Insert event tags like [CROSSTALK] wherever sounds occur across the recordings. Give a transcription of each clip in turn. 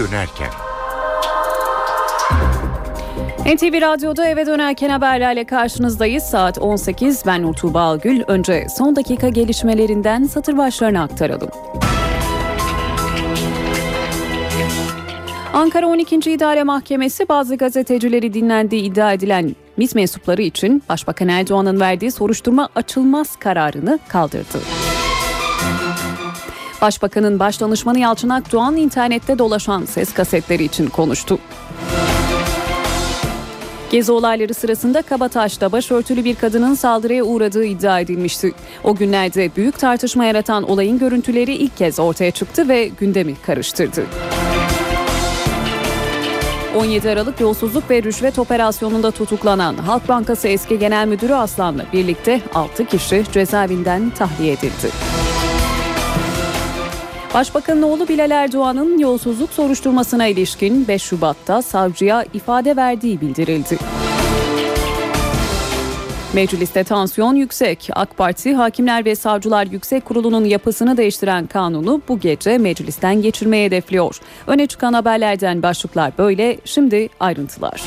dönerken. NTV Radyo'da eve dönerken haberlerle karşınızdayız. Saat 18 ben Nur Algül. Önce son dakika gelişmelerinden satır başlarını aktaralım. Ankara 12. İdare Mahkemesi bazı gazetecileri dinlendiği iddia edilen MİT mensupları için Başbakan Erdoğan'ın verdiği soruşturma açılmaz kararını kaldırdı. Başbakanın başdanışmanı Yalçın Akdoğan internette dolaşan ses kasetleri için konuştu. Gezi olayları sırasında Kabataş'ta başörtülü bir kadının saldırıya uğradığı iddia edilmişti. O günlerde büyük tartışma yaratan olayın görüntüleri ilk kez ortaya çıktı ve gündemi karıştırdı. 17 Aralık yolsuzluk ve rüşvet operasyonunda tutuklanan Halk Bankası eski genel müdürü Aslan'la birlikte 6 kişi cezaevinden tahliye edildi. Başbakanın oğlu Bilal Erdoğan'ın yolsuzluk soruşturmasına ilişkin 5 Şubat'ta savcıya ifade verdiği bildirildi. Mecliste tansiyon yüksek. AK Parti Hakimler ve Savcılar Yüksek Kurulu'nun yapısını değiştiren kanunu bu gece meclisten geçirmeye hedefliyor. Öne çıkan haberlerden başlıklar böyle. Şimdi ayrıntılar.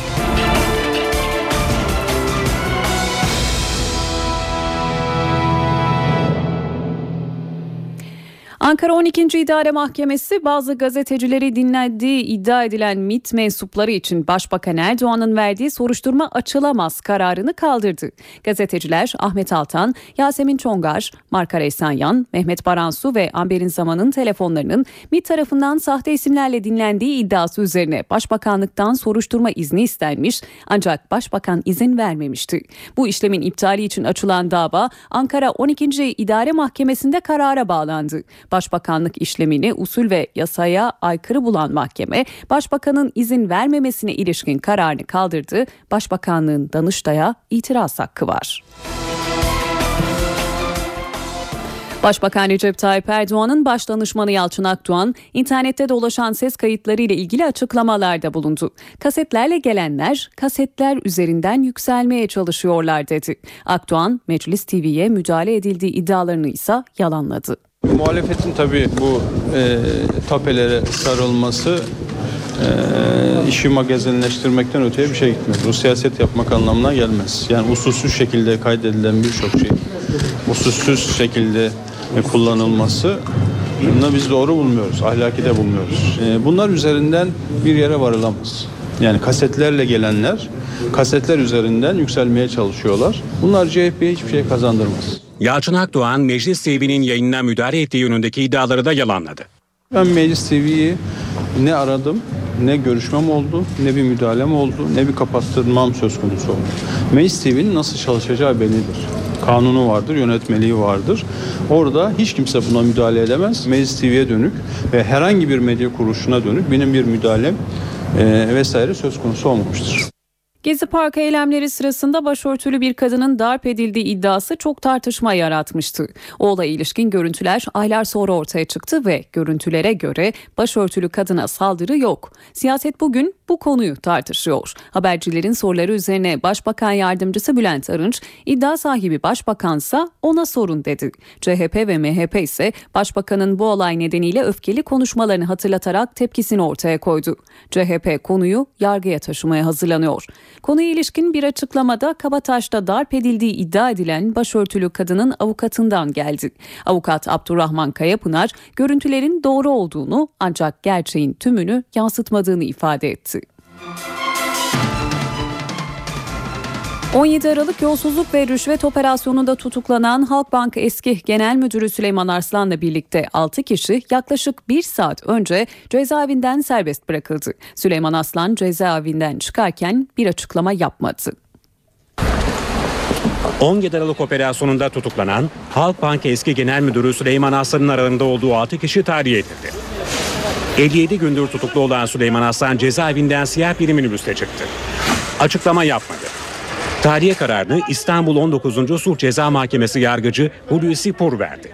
Ankara 12. İdare Mahkemesi bazı gazetecileri dinlediği iddia edilen MIT mensupları için Başbakan Erdoğan'ın verdiği soruşturma açılamaz kararını kaldırdı. Gazeteciler Ahmet Altan, Yasemin Çongar, Markar Esenyan, Mehmet Baransu ve Amber'in Zaman'ın telefonlarının MIT tarafından sahte isimlerle dinlendiği iddiası üzerine Başbakanlıktan soruşturma izni istenmiş ancak Başbakan izin vermemişti. Bu işlemin iptali için açılan dava Ankara 12. İdare Mahkemesi'nde karara bağlandı. Başbakanlık işlemini usul ve yasaya aykırı bulan mahkeme, Başbakanın izin vermemesine ilişkin kararını kaldırdı. Başbakanlığın Danıştay'a itiraz hakkı var. Başbakan Recep Tayyip Erdoğan'ın başdanışmanı Yalçın Akdoğan, internette dolaşan ses kayıtları ile ilgili açıklamalarda bulundu. Kasetlerle gelenler kasetler üzerinden yükselmeye çalışıyorlar dedi. Akdoğan, Meclis TV'ye müdahale edildiği iddialarını ise yalanladı. Muhalefetin tabii bu e, tapelere sarılması e, işi magazinleştirmekten öteye bir şey gitmiyor. Bu siyaset yapmak anlamına gelmez. Yani usulsüz şekilde kaydedilen birçok şey usulsüz şekilde e, kullanılması bunda biz doğru bulmuyoruz. Ahlaki de bulmuyoruz. E, bunlar üzerinden bir yere varılamaz. Yani kasetlerle gelenler kasetler üzerinden yükselmeye çalışıyorlar. Bunlar CHP'ye hiçbir şey kazandırmaz. Yalçın Akdoğan Meclis TV'nin yayınına müdahale ettiği yönündeki iddiaları da yalanladı. Ben Meclis TV'yi ne aradım, ne görüşmem oldu, ne bir müdahalem oldu, ne bir kapattırmam söz konusu oldu. Meclis TV'nin nasıl çalışacağı bellidir. Kanunu vardır, yönetmeliği vardır. Orada hiç kimse buna müdahale edemez. Meclis TV'ye dönük ve herhangi bir medya kuruluşuna dönük benim bir müdahalem e, vesaire söz konusu olmamıştır. Gezi Parkı eylemleri sırasında başörtülü bir kadının darp edildiği iddiası çok tartışma yaratmıştı. O olaya ilişkin görüntüler aylar sonra ortaya çıktı ve görüntülere göre başörtülü kadına saldırı yok. Siyaset bugün bu konuyu tartışıyor. Habercilerin soruları üzerine Başbakan Yardımcısı Bülent Arınç, iddia sahibi başbakansa ona sorun dedi. CHP ve MHP ise başbakanın bu olay nedeniyle öfkeli konuşmalarını hatırlatarak tepkisini ortaya koydu. CHP konuyu yargıya taşımaya hazırlanıyor. Konuya ilişkin bir açıklamada Kabataş'ta darp edildiği iddia edilen başörtülü kadının avukatından geldi. Avukat Abdurrahman Kayapınar görüntülerin doğru olduğunu ancak gerçeğin tümünü yansıtmadığını ifade etti. 17 Aralık yolsuzluk ve rüşvet operasyonunda tutuklanan Halkbank eski genel müdürü Süleyman Arslan'la birlikte 6 kişi yaklaşık 1 saat önce cezaevinden serbest bırakıldı. Süleyman Aslan cezaevinden çıkarken bir açıklama yapmadı. 17 Aralık operasyonunda tutuklanan Halkbank eski genel müdürü Süleyman Aslan'ın aralarında olduğu 6 kişi tahliye edildi. 57 gündür tutuklu olan Süleyman Aslan cezaevinden siyah bir minibüste çıktı. Açıklama yapmadı. Tahliye kararını İstanbul 19. Sulh Ceza Mahkemesi yargıcı Hulusi Pur verdi.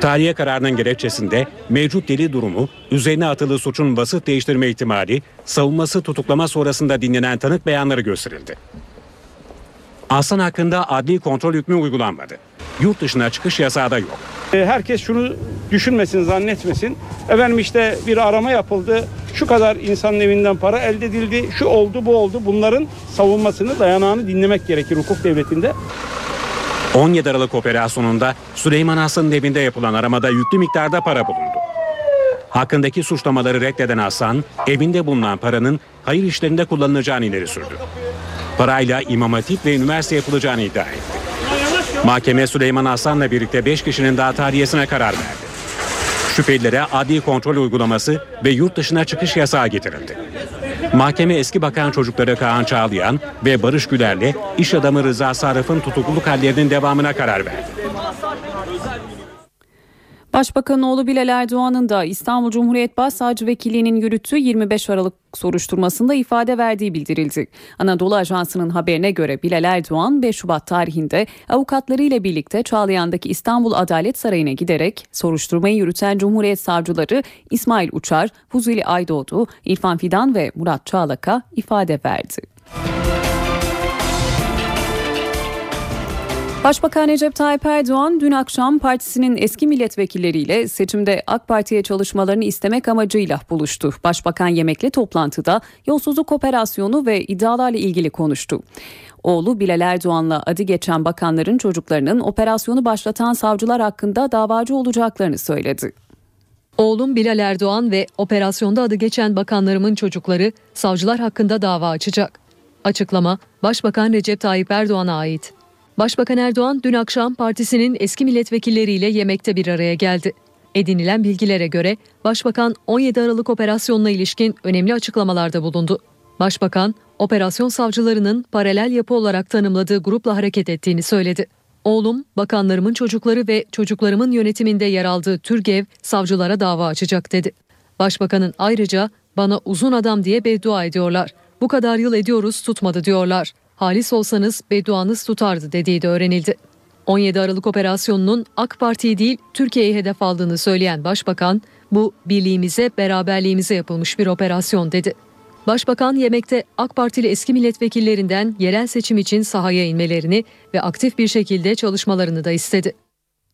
Tahliye kararının gerekçesinde mevcut deli durumu, üzerine atılı suçun vasıf değiştirme ihtimali, savunması tutuklama sonrasında dinlenen tanık beyanları gösterildi. Aslan hakkında adli kontrol hükmü uygulanmadı. Yurt dışına çıkış yasağı da yok. E, herkes şunu düşünmesin, zannetmesin. Efendim işte bir arama yapıldı. şu kadar insanın evinden para elde edildi, şu oldu bu oldu bunların savunmasını dayanağını dinlemek gerekir hukuk devletinde. 17 Aralık operasyonunda Süleyman Aslan'ın evinde yapılan aramada yüklü miktarda para bulundu. Hakkındaki suçlamaları reddeden Aslan, evinde bulunan paranın hayır işlerinde kullanılacağını ileri sürdü. Parayla İmam Hatip ve üniversite yapılacağını iddia etti. Mahkeme Süleyman Aslan'la birlikte 5 kişinin daha tahliyesine karar verdi. Şüphelilere adli kontrol uygulaması ve yurt dışına çıkış yasağı getirildi. Mahkeme eski bakan çocukları Kaan Çağlayan ve Barış Güler'le iş adamı Rıza Sarıf'ın tutukluluk hallerinin devamına karar verdi. Başbakanın oğlu Bilal Erdoğan'ın da İstanbul Cumhuriyet Başsavcı Vekilliği'nin yürüttüğü 25 Aralık soruşturmasında ifade verdiği bildirildi. Anadolu Ajansı'nın haberine göre Bilal Erdoğan 5 Şubat tarihinde avukatlarıyla birlikte Çağlayan'daki İstanbul Adalet Sarayı'na giderek soruşturmayı yürüten Cumhuriyet Savcıları İsmail Uçar, Fuzuli Aydoğdu, İrfan Fidan ve Murat Çağlak'a ifade verdi. Başbakan Recep Tayyip Erdoğan dün akşam partisinin eski milletvekilleriyle seçimde AK Parti'ye çalışmalarını istemek amacıyla buluştu. Başbakan yemekli toplantıda yolsuzluk operasyonu ve iddialarla ilgili konuştu. Oğlu Bilal Erdoğan'la adı geçen bakanların çocuklarının operasyonu başlatan savcılar hakkında davacı olacaklarını söyledi. Oğlum Bilal Erdoğan ve operasyonda adı geçen bakanlarımın çocukları savcılar hakkında dava açacak. Açıklama Başbakan Recep Tayyip Erdoğan'a ait. Başbakan Erdoğan dün akşam partisinin eski milletvekilleriyle yemekte bir araya geldi. Edinilen bilgilere göre Başbakan 17 Aralık operasyonuna ilişkin önemli açıklamalarda bulundu. Başbakan, operasyon savcılarının paralel yapı olarak tanımladığı grupla hareket ettiğini söyledi. Oğlum, bakanlarımın çocukları ve çocuklarımın yönetiminde yer aldığı Türgev savcılara dava açacak dedi. Başbakanın ayrıca bana uzun adam diye beddua ediyorlar. Bu kadar yıl ediyoruz tutmadı diyorlar halis olsanız bedduanız tutardı dediği de öğrenildi. 17 Aralık operasyonunun AK Parti'yi değil Türkiye'yi hedef aldığını söyleyen Başbakan, bu birliğimize, beraberliğimize yapılmış bir operasyon dedi. Başbakan yemekte AK Partili eski milletvekillerinden yerel seçim için sahaya inmelerini ve aktif bir şekilde çalışmalarını da istedi.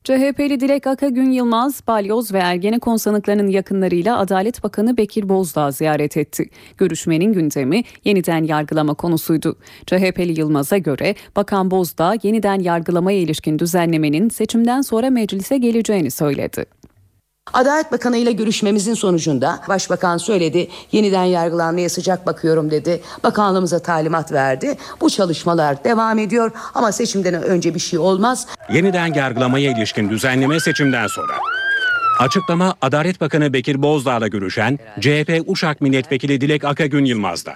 CHP'li Dilek Akagün Yılmaz, Balyoz ve Ergenekon sanıklarının yakınlarıyla Adalet Bakanı Bekir Bozdağ ziyaret etti. Görüşmenin gündemi yeniden yargılama konusuydu. CHP'li Yılmaz'a göre Bakan Bozdağ yeniden yargılamaya ilişkin düzenlemenin seçimden sonra meclise geleceğini söyledi. Adalet Bakanı ile görüşmemizin sonucunda Başbakan söyledi yeniden yargılanmaya sıcak bakıyorum dedi. Bakanlığımıza talimat verdi. Bu çalışmalar devam ediyor ama seçimden önce bir şey olmaz. Yeniden yargılamaya ilişkin düzenleme seçimden sonra. Açıklama Adalet Bakanı Bekir Bozdağ'la görüşen CHP Uşak Milletvekili Dilek Akagün Yılmaz'da.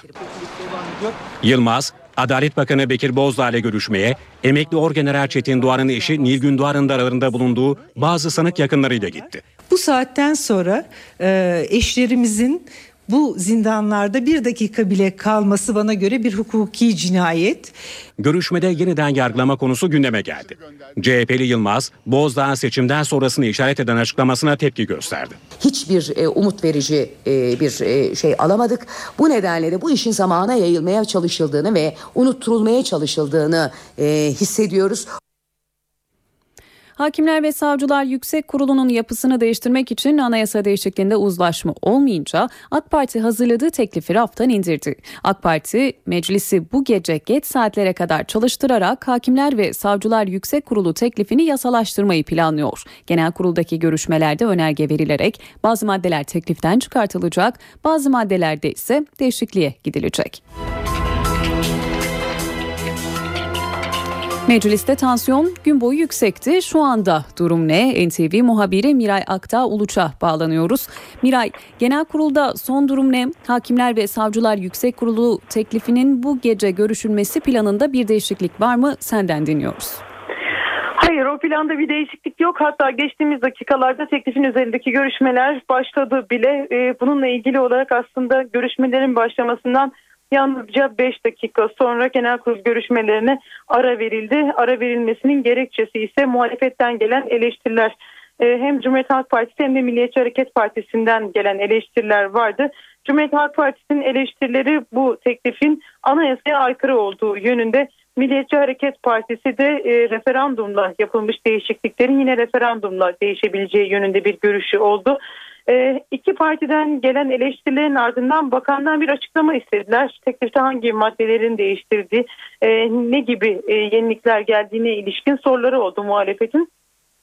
Yılmaz, Adalet Bakanı Bekir Bozdağ ile görüşmeye emekli Orgeneral Çetin Doğan'ın eşi Nilgün Doğan'ın da aralarında bulunduğu bazı sanık yakınlarıyla gitti. Bu saatten sonra e, eşlerimizin bu zindanlarda bir dakika bile kalması bana göre bir hukuki cinayet. Görüşmede yeniden yargılama konusu gündeme geldi. CHP'li Yılmaz, Bozdağ'ın seçimden sonrasını işaret eden açıklamasına tepki gösterdi. Hiçbir e, umut verici e, bir e, şey alamadık. Bu nedenle de bu işin zamana yayılmaya çalışıldığını ve unutturulmaya çalışıldığını e, hissediyoruz. Hakimler ve Savcılar Yüksek Kurulu'nun yapısını değiştirmek için anayasa değişikliğinde uzlaşma olmayınca AK Parti hazırladığı teklifi raftan indirdi. AK Parti meclisi bu gece geç saatlere kadar çalıştırarak Hakimler ve Savcılar Yüksek Kurulu teklifini yasalaştırmayı planlıyor. Genel kuruldaki görüşmelerde önerge verilerek bazı maddeler tekliften çıkartılacak, bazı maddelerde ise değişikliğe gidilecek. Mecliste tansiyon gün boyu yüksekti. Şu anda durum ne? NTV muhabiri Miray Aktağ Uluç'a bağlanıyoruz. Miray, genel kurulda son durum ne? Hakimler ve Savcılar Yüksek Kurulu teklifinin bu gece görüşülmesi planında bir değişiklik var mı? Senden dinliyoruz. Hayır o planda bir değişiklik yok. Hatta geçtiğimiz dakikalarda teklifin üzerindeki görüşmeler başladı bile. Ee, bununla ilgili olarak aslında görüşmelerin başlamasından Yalnızca 5 dakika sonra genel kurul görüşmelerine ara verildi. Ara verilmesinin gerekçesi ise muhalefetten gelen eleştiriler. Ee, hem Cumhuriyet Halk Partisi hem de Milliyetçi Hareket Partisi'nden gelen eleştiriler vardı. Cumhuriyet Halk Partisi'nin eleştirileri bu teklifin anayasaya aykırı olduğu yönünde. Milliyetçi Hareket Partisi de e, referandumla yapılmış değişikliklerin yine referandumla değişebileceği yönünde bir görüşü oldu. E, iki partiden gelen eleştirilerin ardından bakandan bir açıklama istediler. Teklifte hangi maddelerin değiştirdiği, e, ne gibi e, yenilikler geldiğine ilişkin soruları oldu muhalefetin.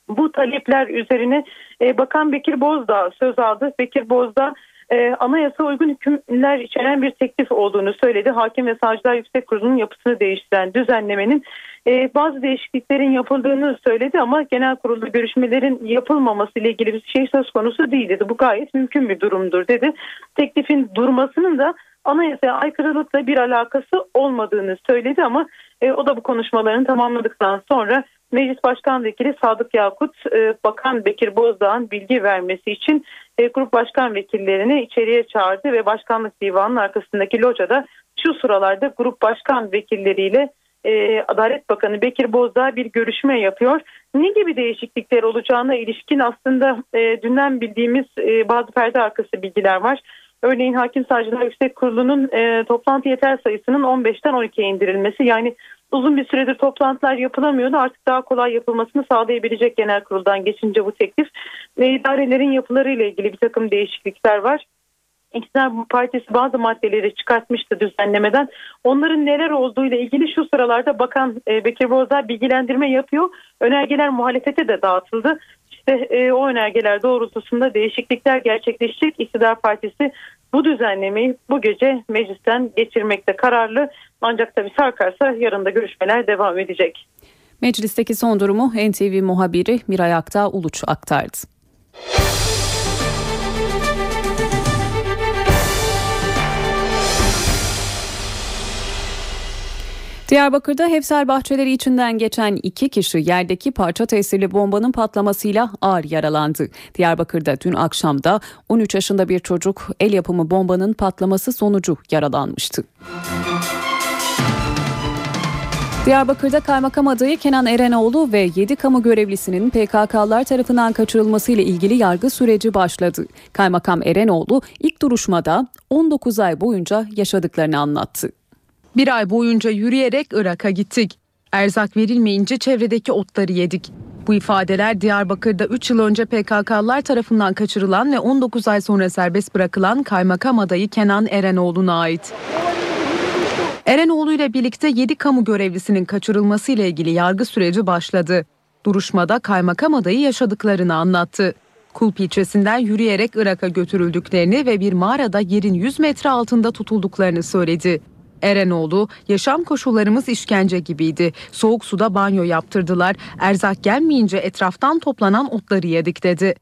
Bu talepler üzerine e, Bakan Bekir Bozdağ söz aldı. Bekir Bozdağ e, anayasa uygun hükümler içeren bir teklif olduğunu söyledi. Hakim ve Savcılar Yüksek Kurulu'nun yapısını değiştiren düzenlemenin e, bazı değişikliklerin yapıldığını söyledi ama genel kurulda görüşmelerin yapılmaması ile ilgili bir şey söz konusu değil dedi. Bu gayet mümkün bir durumdur dedi. Teklifin durmasının da anayasaya aykırılıkla bir alakası olmadığını söyledi ama e, o da bu konuşmalarını tamamladıktan sonra Meclis Başkan Vekili Sadık Yakut e, Bakan Bekir Bozdağ'ın bilgi vermesi için e, grup başkan vekillerini içeriye çağırdı ve başkanlık divanının arkasındaki locada şu sıralarda grup başkan vekilleriyle e, Adalet Bakanı Bekir Bozdağ bir görüşme yapıyor. Ne gibi değişiklikler olacağına ilişkin aslında e, dünden bildiğimiz bazı perde arkası bilgiler var. Örneğin Hakim Savcılar Yüksek Kurulu'nun toplantı yeter sayısının 15'ten 12'ye indirilmesi yani uzun bir süredir toplantılar yapılamıyordu artık daha kolay yapılmasını sağlayabilecek genel kuruldan geçince bu teklif ve idarelerin yapılarıyla ilgili bir takım değişiklikler var. İktidar Partisi bazı maddeleri çıkartmıştı düzenlemeden. Onların neler olduğu ile ilgili şu sıralarda Bakan e, Bekir Bozdağ bilgilendirme yapıyor. Önergeler muhalefete de dağıtıldı. İşte e, o önergeler doğrultusunda değişiklikler gerçekleşecek. İktidar Partisi bu düzenlemeyi bu gece meclisten geçirmekte kararlı. Ancak tabii sarkarsa yarın da görüşmeler devam edecek. Meclisteki son durumu NTV muhabiri Miray Aktağ Uluç aktardı. Diyarbakır'da Hefsel bahçeleri içinden geçen iki kişi yerdeki parça tesirli bombanın patlamasıyla ağır yaralandı. Diyarbakır'da dün akşamda 13 yaşında bir çocuk el yapımı bombanın patlaması sonucu yaralanmıştı. Diyarbakır'da kaymakam adayı Kenan Erenoğlu ve 7 kamu görevlisinin PKK'lar tarafından kaçırılmasıyla ilgili yargı süreci başladı. Kaymakam Erenoğlu ilk duruşmada 19 ay boyunca yaşadıklarını anlattı. Bir ay boyunca yürüyerek Irak'a gittik. Erzak verilmeyince çevredeki otları yedik. Bu ifadeler Diyarbakır'da 3 yıl önce PKK'lar tarafından kaçırılan ve 19 ay sonra serbest bırakılan kaymakam adayı Kenan Erenoğlu'na ait. Erenoğlu ile birlikte 7 kamu görevlisinin kaçırılması ile ilgili yargı süreci başladı. Duruşmada kaymakam adayı yaşadıklarını anlattı. Kulp ilçesinden yürüyerek Irak'a götürüldüklerini ve bir mağarada yerin 100 metre altında tutulduklarını söyledi. Erenoğlu, yaşam koşullarımız işkence gibiydi. Soğuk suda banyo yaptırdılar. Erzak gelmeyince etraftan toplanan otları yedik dedi.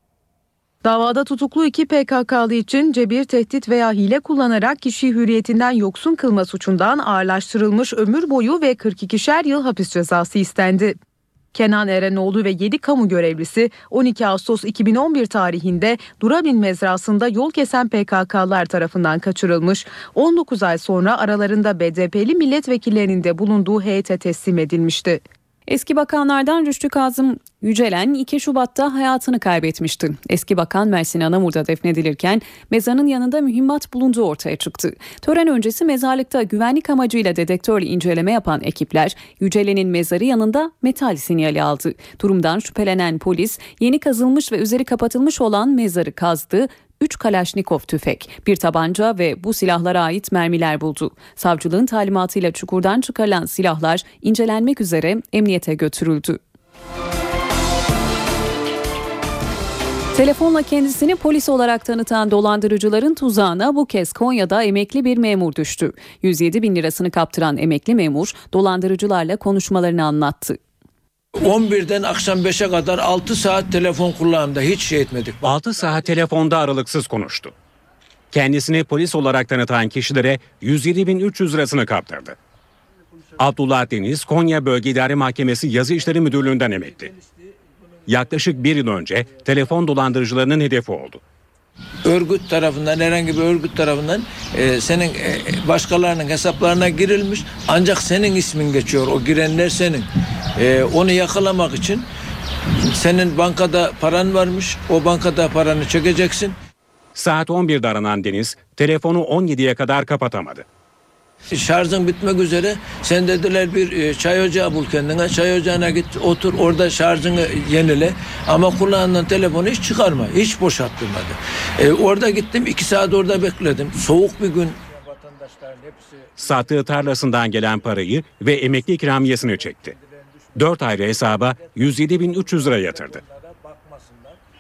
Davada tutuklu iki PKK'lı için cebir, tehdit veya hile kullanarak kişi hürriyetinden yoksun kılma suçundan ağırlaştırılmış ömür boyu ve 42'şer yıl hapis cezası istendi. Kenan Erenoğlu ve 7 kamu görevlisi 12 Ağustos 2011 tarihinde Durabin mezrasında yol kesen PKK'lar tarafından kaçırılmış. 19 ay sonra aralarında BDP'li milletvekillerinin de bulunduğu heyete teslim edilmişti. Eski bakanlardan Rüştü Kazım Yücelen 2 Şubat'ta hayatını kaybetmişti. Eski bakan Mersin Anamur'da defnedilirken mezarın yanında mühimmat bulunduğu ortaya çıktı. Tören öncesi mezarlıkta güvenlik amacıyla dedektörle inceleme yapan ekipler Yücelen'in mezarı yanında metal sinyali aldı. Durumdan şüphelenen polis yeni kazılmış ve üzeri kapatılmış olan mezarı kazdı 3 Kalaşnikov tüfek, bir tabanca ve bu silahlara ait mermiler buldu. Savcılığın talimatıyla çukurdan çıkarılan silahlar incelenmek üzere emniyete götürüldü. Telefonla kendisini polis olarak tanıtan dolandırıcıların tuzağına bu kez Konya'da emekli bir memur düştü. 107 bin lirasını kaptıran emekli memur dolandırıcılarla konuşmalarını anlattı. 11'den akşam 5'e kadar 6 saat telefon kullanımda hiç şey etmedik. 6 saat telefonda aralıksız konuştu. Kendisini polis olarak tanıtan kişilere 107.300 lirasını kaptırdı. Abdullah Deniz, Konya Bölge İdare Mahkemesi Yazı İşleri Müdürlüğü'nden emekli. Yaklaşık bir yıl önce telefon dolandırıcılarının hedefi oldu. Örgüt tarafından herhangi bir örgüt tarafından e, senin e, başkalarının hesaplarına girilmiş ancak senin ismin geçiyor o girenler senin. E, onu yakalamak için senin bankada paran varmış o bankada paranı çekeceksin. Saat 11'de aranan Deniz telefonu 17'ye kadar kapatamadı. Şarjın bitmek üzere. Sen dediler bir e, çay ocağı bul kendine. Çay ocağına git otur orada şarjını yenile. Ama kullandığın telefonu hiç çıkarma. Hiç boşalttırmadı. E, orada gittim iki saat orada bekledim. Soğuk bir gün. Sattığı tarlasından gelen parayı ve emekli ikramiyesini çekti. 4 ayrı hesaba 107.300 lira yatırdı.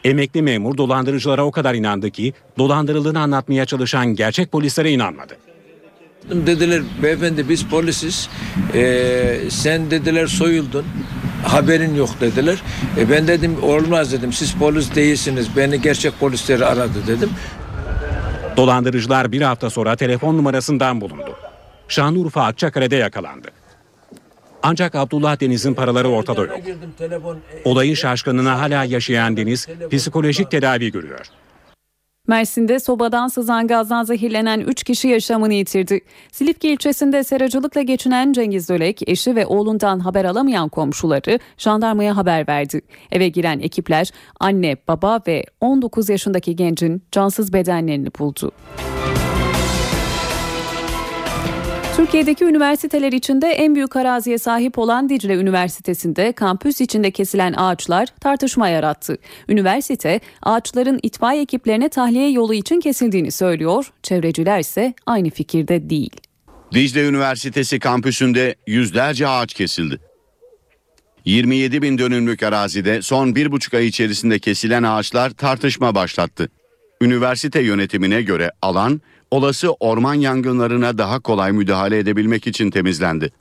Emekli memur dolandırıcılara o kadar inandı ki dolandırıldığını anlatmaya çalışan gerçek polislere inanmadı. Dediler beyefendi biz polisiz. E, sen dediler soyuldun. Haberin yok dediler. E, ben dedim olmaz dedim. Siz polis değilsiniz. Beni gerçek polisleri aradı dedim. Dolandırıcılar bir hafta sonra telefon numarasından bulundu. Şanlıurfa Akçakale'de yakalandı. Ancak Abdullah Deniz'in paraları ortada yok. Telefon Olayın şaşkınlığına hala yaşayan Deniz psikolojik tedavi görüyor. Mersin'de sobadan sızan gazdan zehirlenen 3 kişi yaşamını yitirdi. Silifke ilçesinde seracılıkla geçinen Cengiz Dölek, eşi ve oğlundan haber alamayan komşuları jandarmaya haber verdi. Eve giren ekipler anne, baba ve 19 yaşındaki gencin cansız bedenlerini buldu. Türkiye'deki üniversiteler içinde en büyük araziye sahip olan Dicle Üniversitesi'nde kampüs içinde kesilen ağaçlar tartışma yarattı. Üniversite ağaçların itfaiye ekiplerine tahliye yolu için kesildiğini söylüyor. Çevreciler ise aynı fikirde değil. Dicle Üniversitesi kampüsünde yüzlerce ağaç kesildi. 27 bin dönümlük arazide son bir buçuk ay içerisinde kesilen ağaçlar tartışma başlattı. Üniversite yönetimine göre alan olası orman yangınlarına daha kolay müdahale edebilmek için temizlendi.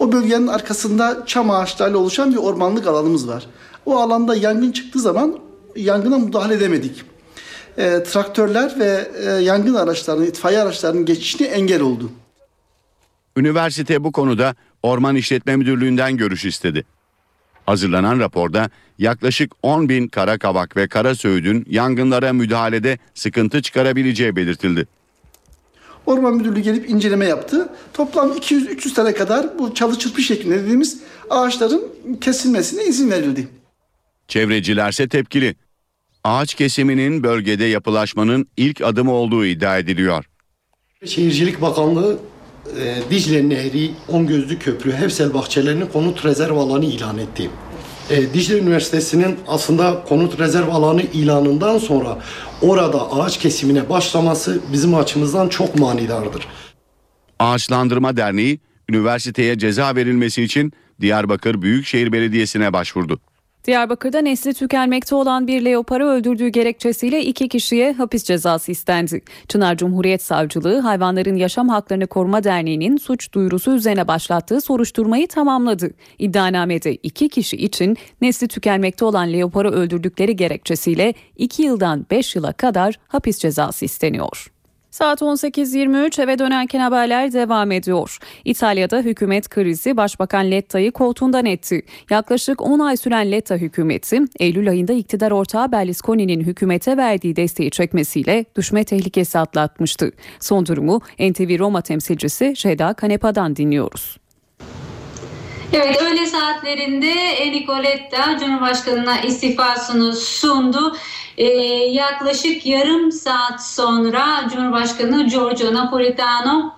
O bölgenin arkasında çam ağaçlarıyla oluşan bir ormanlık alanımız var. O alanda yangın çıktığı zaman yangına müdahale edemedik. E, traktörler ve e, yangın araçlarının, itfaiye araçlarının geçişine engel oldu. Üniversite bu konuda Orman İşletme Müdürlüğü'nden görüş istedi. Hazırlanan raporda yaklaşık 10 bin kara kavak ve kara söğüdün yangınlara müdahalede sıkıntı çıkarabileceği belirtildi. Orman Müdürlüğü gelip inceleme yaptı. Toplam 200-300 tane kadar bu çalı çırpı şeklinde dediğimiz ağaçların kesilmesine izin verildi. Çevrecilerse tepkili. Ağaç kesiminin bölgede yapılaşmanın ilk adımı olduğu iddia ediliyor. Şehircilik Bakanlığı e, Dicle Nehri, On Gözlü Köprü, Hevsel bahçelerini konut rezerv alanı ilan etti. E, Dicle Üniversitesi'nin aslında konut rezerv alanı ilanından sonra orada ağaç kesimine başlaması bizim açımızdan çok manidardır. Ağaçlandırma Derneği üniversiteye ceza verilmesi için Diyarbakır Büyükşehir Belediyesi'ne başvurdu. Diyarbakır'da nesli tükenmekte olan bir leoparı öldürdüğü gerekçesiyle iki kişiye hapis cezası istendi. Çınar Cumhuriyet Savcılığı Hayvanların Yaşam Haklarını Koruma Derneği'nin suç duyurusu üzerine başlattığı soruşturmayı tamamladı. İddianamede iki kişi için nesli tükenmekte olan leoparı öldürdükleri gerekçesiyle 2 yıldan 5 yıla kadar hapis cezası isteniyor. Saat 18.23 eve dönerken haberler devam ediyor. İtalya'da hükümet krizi Başbakan Letta'yı koltuğundan etti. Yaklaşık 10 ay süren Letta hükümeti Eylül ayında iktidar ortağı Berlusconi'nin hükümete verdiği desteği çekmesiyle düşme tehlikesi atlatmıştı. Son durumu NTV Roma temsilcisi Şeyda Kanepa'dan dinliyoruz. Evet öğle saatlerinde Enrico Letta Cumhurbaşkanı'na istifasını sundu. Ee, yaklaşık yarım saat sonra Cumhurbaşkanı Giorgio Napolitano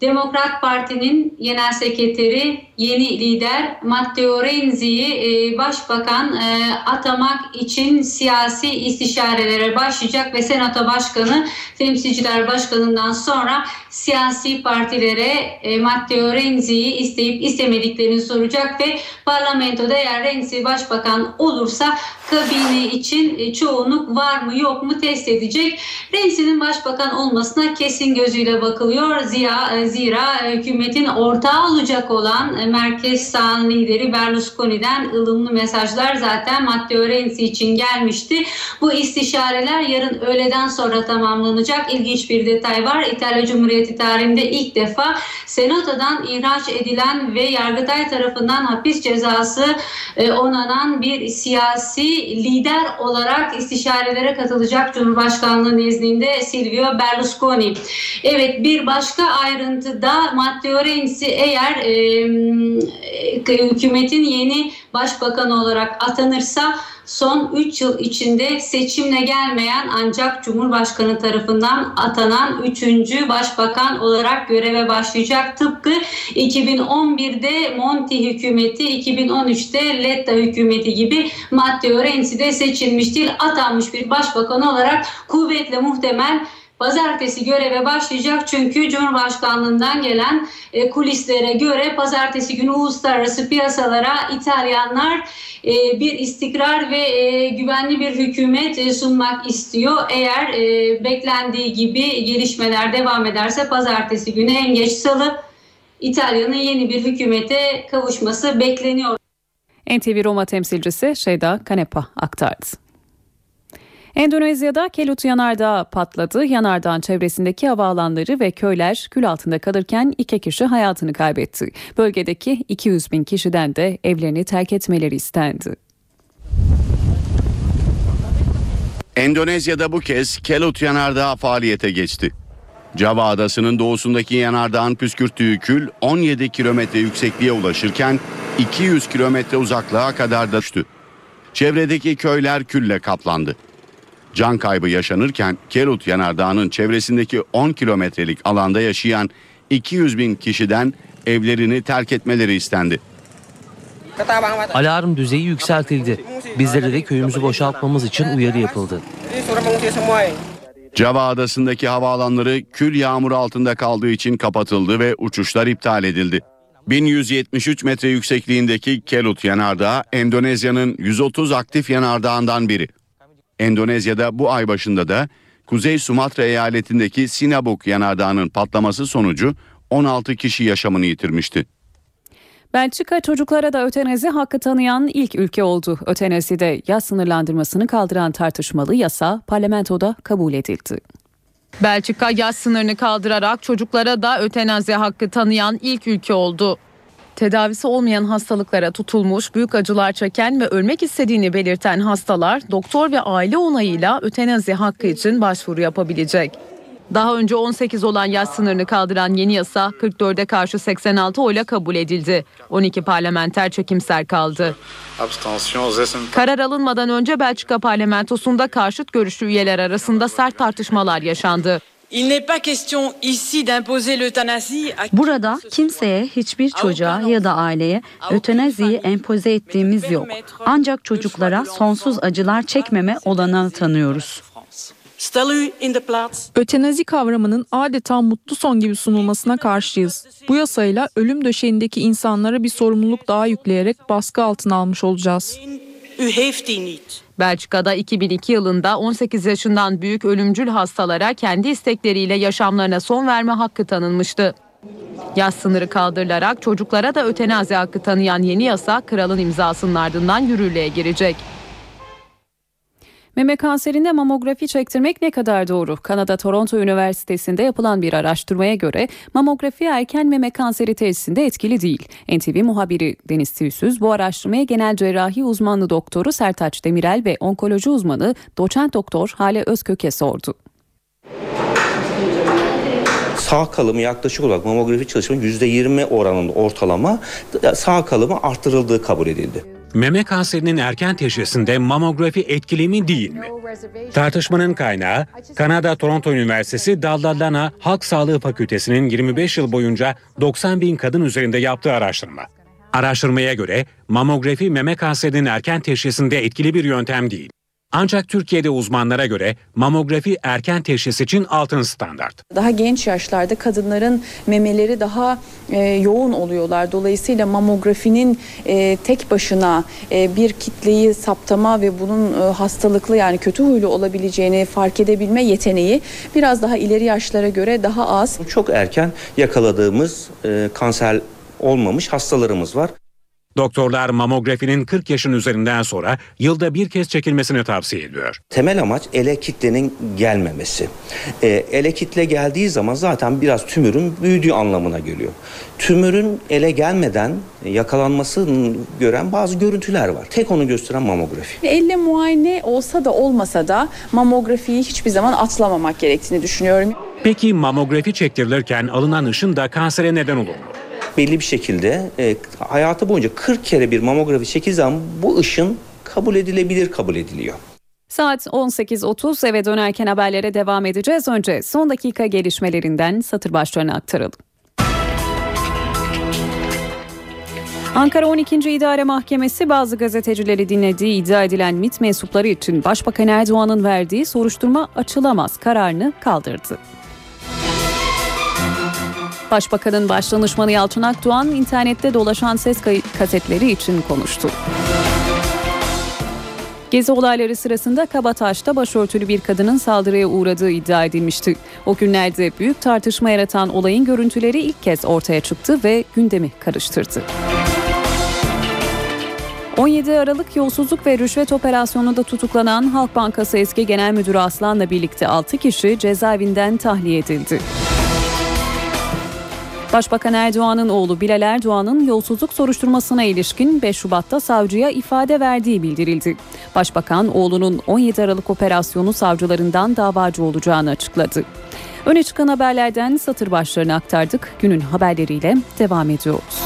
Demokrat Parti'nin genel sekreteri yeni lider Matteo Renzi'yi e, başbakan e, atamak için siyasi istişarelere başlayacak ve senato başkanı temsilciler başkanından sonra siyasi partilere e, Matteo Renzi'yi isteyip istemediklerini soracak ve parlamentoda eğer Renzi başbakan olursa kabine için e, çoğunluk var mı yok mu test edecek. Renzi'nin başbakan olmasına kesin gözüyle bakılıyor. Zira, e, zira hükümetin ortağı olacak olan merkez sağın lideri Berlusconi'den ılımlı mesajlar zaten Matteo Renzi için gelmişti. Bu istişareler yarın öğleden sonra tamamlanacak. İlginç bir detay var. İtalya Cumhuriyeti tarihinde ilk defa Senato'dan ihraç edilen ve Yargıtay tarafından hapis cezası e, onanan bir siyasi lider olarak istişarelere katılacak Cumhurbaşkanlığı nezdinde Silvio Berlusconi. Evet bir başka ayrıntıda Matteo Renzi eğer e, e, hükümetin yeni başbakanı olarak atanırsa son 3 yıl içinde seçimle gelmeyen ancak Cumhurbaşkanı tarafından atanan 3. başbakan olarak göreve başlayacak. Tıpkı 2011'de Monti hükümeti, 2013'te Letta hükümeti gibi Matteo Renzi de seçilmiştir. Atanmış bir başbakan olarak kuvvetle muhtemel Pazartesi göreve başlayacak çünkü Cumhurbaşkanlığından gelen e, kulislere göre pazartesi günü uluslararası piyasalara İtalyanlar e, bir istikrar ve e, güvenli bir hükümet e, sunmak istiyor. Eğer e, beklendiği gibi gelişmeler devam ederse pazartesi günü en geç salı İtalya'nın yeni bir hükümete kavuşması bekleniyor. NTV Roma temsilcisi Şeyda Kanepa aktardı. Endonezya'da Kelut yanardağı patladı. Yanardağın çevresindeki havaalanları ve köyler kül altında kalırken iki kişi hayatını kaybetti. Bölgedeki 200 bin kişiden de evlerini terk etmeleri istendi. Endonezya'da bu kez Kelut yanardağı faaliyete geçti. Java adasının doğusundaki yanardağın püskürttüğü kül 17 kilometre yüksekliğe ulaşırken 200 kilometre uzaklığa kadar da düştü. Çevredeki köyler külle kaplandı. Can kaybı yaşanırken Kelut Yanardağı'nın çevresindeki 10 kilometrelik alanda yaşayan 200 bin kişiden evlerini terk etmeleri istendi. Alarm düzeyi yükseltildi. Bizlere de köyümüzü boşaltmamız için uyarı yapıldı. Java adasındaki havaalanları kül yağmuru altında kaldığı için kapatıldı ve uçuşlar iptal edildi. 1173 metre yüksekliğindeki Kelut Yanardağı Endonezya'nın 130 aktif yanardağından biri. Endonezya'da bu ay başında da Kuzey Sumatra eyaletindeki Sinabuk yanardağının patlaması sonucu 16 kişi yaşamını yitirmişti. Belçika çocuklara da ötenazi hakkı tanıyan ilk ülke oldu. Ötenazide yaş sınırlandırmasını kaldıran tartışmalı yasa parlamentoda kabul edildi. Belçika yaş sınırını kaldırarak çocuklara da ötenazi hakkı tanıyan ilk ülke oldu. Tedavisi olmayan hastalıklara tutulmuş, büyük acılar çeken ve ölmek istediğini belirten hastalar doktor ve aile onayıyla ötenazi hakkı için başvuru yapabilecek. Daha önce 18 olan yaş sınırını kaldıran yeni yasa 44'e karşı 86 oyla kabul edildi. 12 parlamenter çekimser kaldı. Karar alınmadan önce Belçika parlamentosunda karşıt görüşlü üyeler arasında sert tartışmalar yaşandı. Burada kimseye, hiçbir çocuğa ya da aileye ötenaziyi empoze ettiğimiz yok. Ancak çocuklara sonsuz acılar çekmeme olanağı tanıyoruz. Ötenazi kavramının adeta mutlu son gibi sunulmasına karşıyız. Bu yasayla ölüm döşeğindeki insanlara bir sorumluluk daha yükleyerek baskı altına almış olacağız. Belçika'da 2002 yılında 18 yaşından büyük ölümcül hastalara kendi istekleriyle yaşamlarına son verme hakkı tanınmıştı. Yaş sınırı kaldırılarak çocuklara da ötenazi hakkı tanıyan yeni yasa kralın imzasının ardından yürürlüğe girecek. Meme kanserinde mamografi çektirmek ne kadar doğru? Kanada Toronto Üniversitesi'nde yapılan bir araştırmaya göre mamografi erken meme kanseri teşhisinde etkili değil. NTV muhabiri Deniz Tüysüz bu araştırmaya genel cerrahi uzmanlı doktoru Sertaç Demirel ve onkoloji uzmanı doçent doktor Hale Özkök'e sordu. Sağ kalımı yaklaşık olarak mamografi çalışmanın %20 oranında ortalama sağ kalımı arttırıldığı kabul edildi. Meme kanserinin erken teşhisinde mamografi etkili mi değil mi? Tartışmanın kaynağı Kanada Toronto Üniversitesi Dallalana Halk Sağlığı Fakültesi'nin 25 yıl boyunca 90 bin kadın üzerinde yaptığı araştırma. Araştırmaya göre mamografi meme kanserinin erken teşhisinde etkili bir yöntem değil. Ancak Türkiye'de uzmanlara göre mamografi erken teşhis için altın standart. Daha genç yaşlarda kadınların memeleri daha e, yoğun oluyorlar. Dolayısıyla mamografinin e, tek başına e, bir kitleyi saptama ve bunun e, hastalıklı yani kötü huylu olabileceğini fark edebilme yeteneği biraz daha ileri yaşlara göre daha az. Çok erken yakaladığımız e, kanser olmamış hastalarımız var. Doktorlar mamografinin 40 yaşın üzerinden sonra yılda bir kez çekilmesini tavsiye ediyor. Temel amaç ele kitlenin gelmemesi. E, ele kitle geldiği zaman zaten biraz tümörün büyüdüğü anlamına geliyor. Tümörün ele gelmeden yakalanmasını gören bazı görüntüler var. Tek onu gösteren mamografi. Elle muayene olsa da olmasa da mamografiyi hiçbir zaman atlamamak gerektiğini düşünüyorum. Peki mamografi çektirilirken alınan ışın da kansere neden olur mu? Belli bir şekilde e, hayatı boyunca 40 kere bir mamografi çekildiği zaman bu ışın kabul edilebilir kabul ediliyor. Saat 18.30 eve dönerken haberlere devam edeceğiz. Önce son dakika gelişmelerinden satır başlarını aktaralım. Ankara 12. İdare Mahkemesi bazı gazetecileri dinlediği iddia edilen MİT mensupları için Başbakan Erdoğan'ın verdiği soruşturma açılamaz kararını kaldırdı. Başbakanın başdanışmanı Yalçın Akdoğan internette dolaşan ses kasetleri için konuştu. Gezi olayları sırasında Kabataş'ta başörtülü bir kadının saldırıya uğradığı iddia edilmişti. O günlerde büyük tartışma yaratan olayın görüntüleri ilk kez ortaya çıktı ve gündemi karıştırdı. 17 Aralık yolsuzluk ve rüşvet operasyonunda tutuklanan Halk Bankası eski genel müdürü Aslan'la birlikte 6 kişi cezaevinden tahliye edildi. Başbakan Erdoğan'ın oğlu Bilal Erdoğan'ın yolsuzluk soruşturmasına ilişkin 5 Şubat'ta savcıya ifade verdiği bildirildi. Başbakan oğlunun 17 Aralık operasyonu savcılarından davacı olacağını açıkladı. Öne çıkan haberlerden satır başlarını aktardık. Günün haberleriyle devam ediyoruz.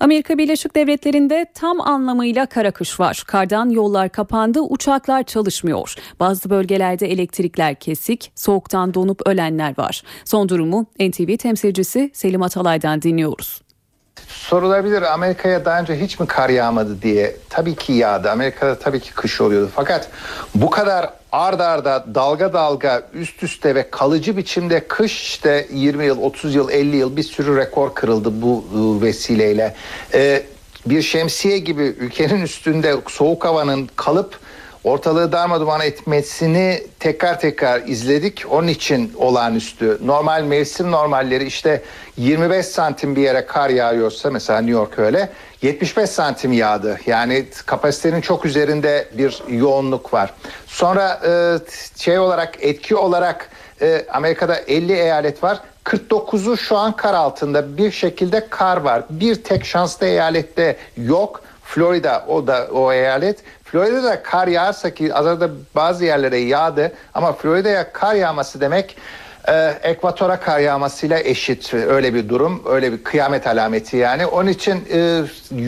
Amerika Birleşik Devletleri'nde tam anlamıyla kara kış var. Kardan yollar kapandı, uçaklar çalışmıyor. Bazı bölgelerde elektrikler kesik, soğuktan donup ölenler var. Son durumu NTV temsilcisi Selim Atalay'dan dinliyoruz. Sorulabilir Amerika'ya daha önce hiç mi kar yağmadı diye. Tabii ki yağdı. Amerika'da tabii ki kış oluyordu. Fakat bu kadar ard arda dalga dalga üst üste ve kalıcı biçimde kış işte 20 yıl, 30 yıl, 50 yıl bir sürü rekor kırıldı bu vesileyle. Ee, bir şemsiye gibi ülkenin üstünde soğuk havanın kalıp ortalığı darmadağın etmesini tekrar tekrar izledik. Onun için olağanüstü. Normal mevsim normalleri işte 25 santim bir yere kar yağıyorsa mesela New York öyle 75 santim yağdı. Yani kapasitenin çok üzerinde bir yoğunluk var. Sonra e, şey olarak etki olarak e, Amerika'da 50 eyalet var. 49'u şu an kar altında bir şekilde kar var. Bir tek şanslı eyalette yok. Florida o da o eyalet. Florida'da kar yağarsa ki azada bazı yerlere yağdı ama Florida'ya kar yağması demek e, ekvatora kar yağmasıyla eşit öyle bir durum öyle bir kıyamet alameti yani onun için e,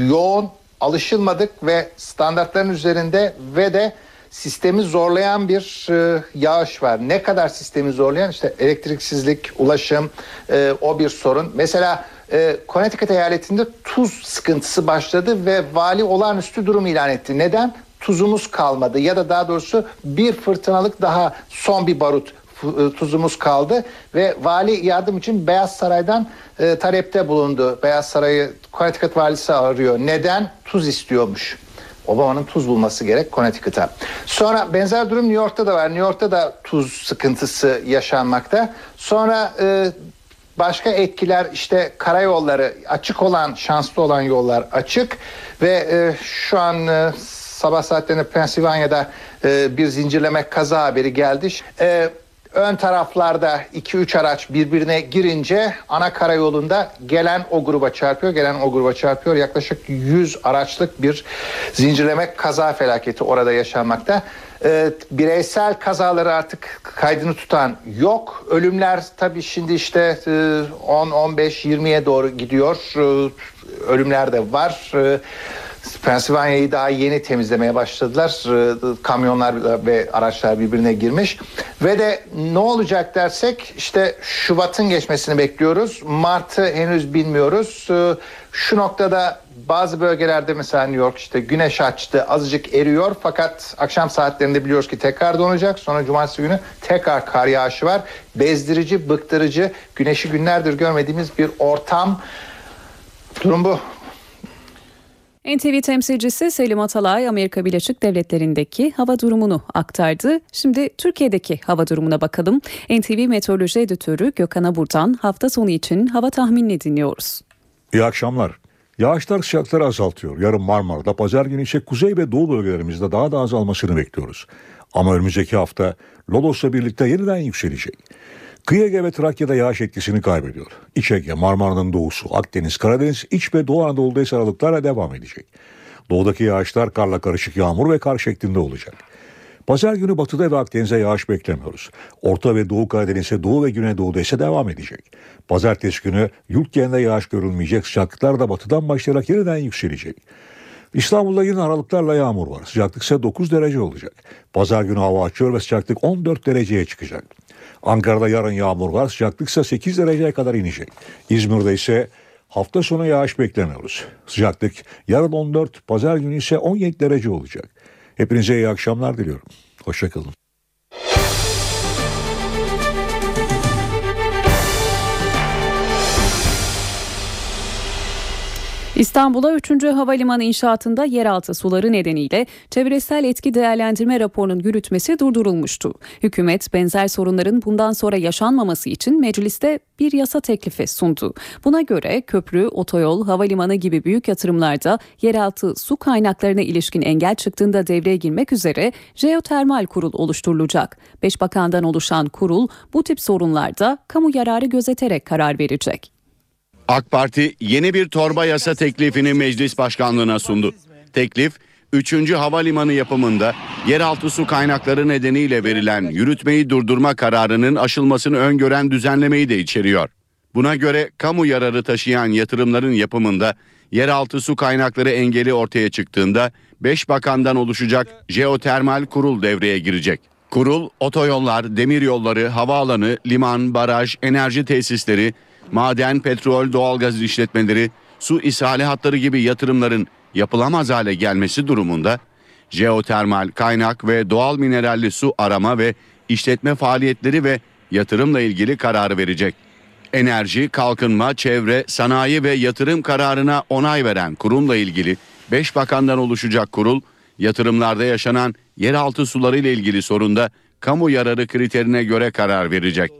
yoğun alışılmadık ve standartların üzerinde ve de sistemi zorlayan bir e, yağış var. Ne kadar sistemi zorlayan işte elektriksizlik, ulaşım e, o bir sorun. Mesela e, Connecticut eyaletinde tuz sıkıntısı başladı ve vali olağanüstü durum ilan etti. Neden? Tuzumuz kalmadı ya da daha doğrusu bir fırtınalık daha son bir barut e, tuzumuz kaldı ve vali yardım için Beyaz Saray'dan e, talepte bulundu. Beyaz Saray'ı Connecticut valisi arıyor. Neden? Tuz istiyormuş. Obama'nın tuz bulması gerek Connecticut'a. Sonra benzer durum New York'ta da var. New York'ta da tuz sıkıntısı yaşanmakta. Sonra e, başka etkiler işte karayolları açık olan, şanslı olan yollar açık ve e, şu an e, sabah saatlerinde Pennsylvania'da e, bir zincirleme kaza haberi geldi. E, ön taraflarda 2-3 araç birbirine girince ana karayolunda gelen o gruba çarpıyor, gelen o gruba çarpıyor. Yaklaşık 100 araçlık bir zincirleme kaza felaketi orada yaşanmakta. Ee, bireysel kazaları artık kaydını tutan yok. Ölümler tabii şimdi işte e, 10, 15, 20'ye doğru gidiyor. Ee, ölümler de var. Ee, Pennsylvania'yı daha yeni temizlemeye başladılar. Ee, Kamyonlar ve araçlar birbirine girmiş. Ve de ne olacak dersek işte Şubat'ın geçmesini bekliyoruz. Mart'ı henüz bilmiyoruz. Ee, Şu noktada bazı bölgelerde mesela New York işte güneş açtı azıcık eriyor fakat akşam saatlerinde biliyoruz ki tekrar donacak. Sonra cumartesi günü tekrar kar yağışı var. Bezdirici, bıktırıcı, güneşi günlerdir görmediğimiz bir ortam. Durum bu. NTV temsilcisi Selim Atalay Amerika Birleşik Devletleri'ndeki hava durumunu aktardı. Şimdi Türkiye'deki hava durumuna bakalım. NTV Meteoroloji Editörü Gökhan Abur'dan hafta sonu için hava tahminini dinliyoruz. İyi akşamlar. Yağışlar sıcaklıkları azaltıyor. Yarın Marmara'da, pazar günü ise kuzey ve doğu bölgelerimizde daha da azalmasını bekliyoruz. Ama önümüzdeki hafta Lodos'la birlikte yeniden yükselecek. Kıyı Ege ve Trakya'da yağış etkisini kaybediyor. İç Ege, Marmara'nın doğusu, Akdeniz, Karadeniz, İç ve Doğu Anadolu'da ise aralıklarla devam edecek. Doğudaki yağışlar karla karışık yağmur ve kar şeklinde olacak. Pazar günü batıda ve Akdeniz'e yağış beklemiyoruz. Orta ve Doğu Karadeniz'e Doğu ve Güneydoğu'da ise devam edecek. Pazartesi günü yurt genelinde yağış görülmeyecek. Sıcaklıklar da batıdan başlayarak yeniden yükselecek. İstanbul'da yine aralıklarla yağmur var. Sıcaklık ise 9 derece olacak. Pazar günü hava açıyor ve sıcaklık 14 dereceye çıkacak. Ankara'da yarın yağmur var. Sıcaklık ise 8 dereceye kadar inecek. İzmir'de ise hafta sonu yağış beklemiyoruz. Sıcaklık yarın 14, pazar günü ise 17 derece olacak. Hepinize iyi akşamlar diliyorum. Hoşçakalın. İstanbul'a 3. Havalimanı inşaatında yeraltı suları nedeniyle çevresel etki değerlendirme raporunun yürütmesi durdurulmuştu. Hükümet benzer sorunların bundan sonra yaşanmaması için mecliste bir yasa teklifi sundu. Buna göre köprü, otoyol, havalimanı gibi büyük yatırımlarda yeraltı su kaynaklarına ilişkin engel çıktığında devreye girmek üzere jeotermal kurul oluşturulacak. Beş bakandan oluşan kurul bu tip sorunlarda kamu yararı gözeterek karar verecek. AK Parti yeni bir torba yasa teklifini meclis başkanlığına sundu. Teklif 3. havalimanı yapımında yeraltı su kaynakları nedeniyle verilen yürütmeyi durdurma kararının aşılmasını öngören düzenlemeyi de içeriyor. Buna göre kamu yararı taşıyan yatırımların yapımında yeraltı su kaynakları engeli ortaya çıktığında 5 bakandan oluşacak jeotermal kurul devreye girecek. Kurul otoyollar, demiryolları, havaalanı, liman, baraj, enerji tesisleri, maden, petrol, doğalgaz işletmeleri, su ishali hatları gibi yatırımların yapılamaz hale gelmesi durumunda jeotermal, kaynak ve doğal mineralli su arama ve işletme faaliyetleri ve yatırımla ilgili kararı verecek. Enerji, kalkınma, çevre, sanayi ve yatırım kararına onay veren kurumla ilgili 5 bakandan oluşacak kurul, yatırımlarda yaşanan yeraltı suları ile ilgili sorunda kamu yararı kriterine göre karar verecek.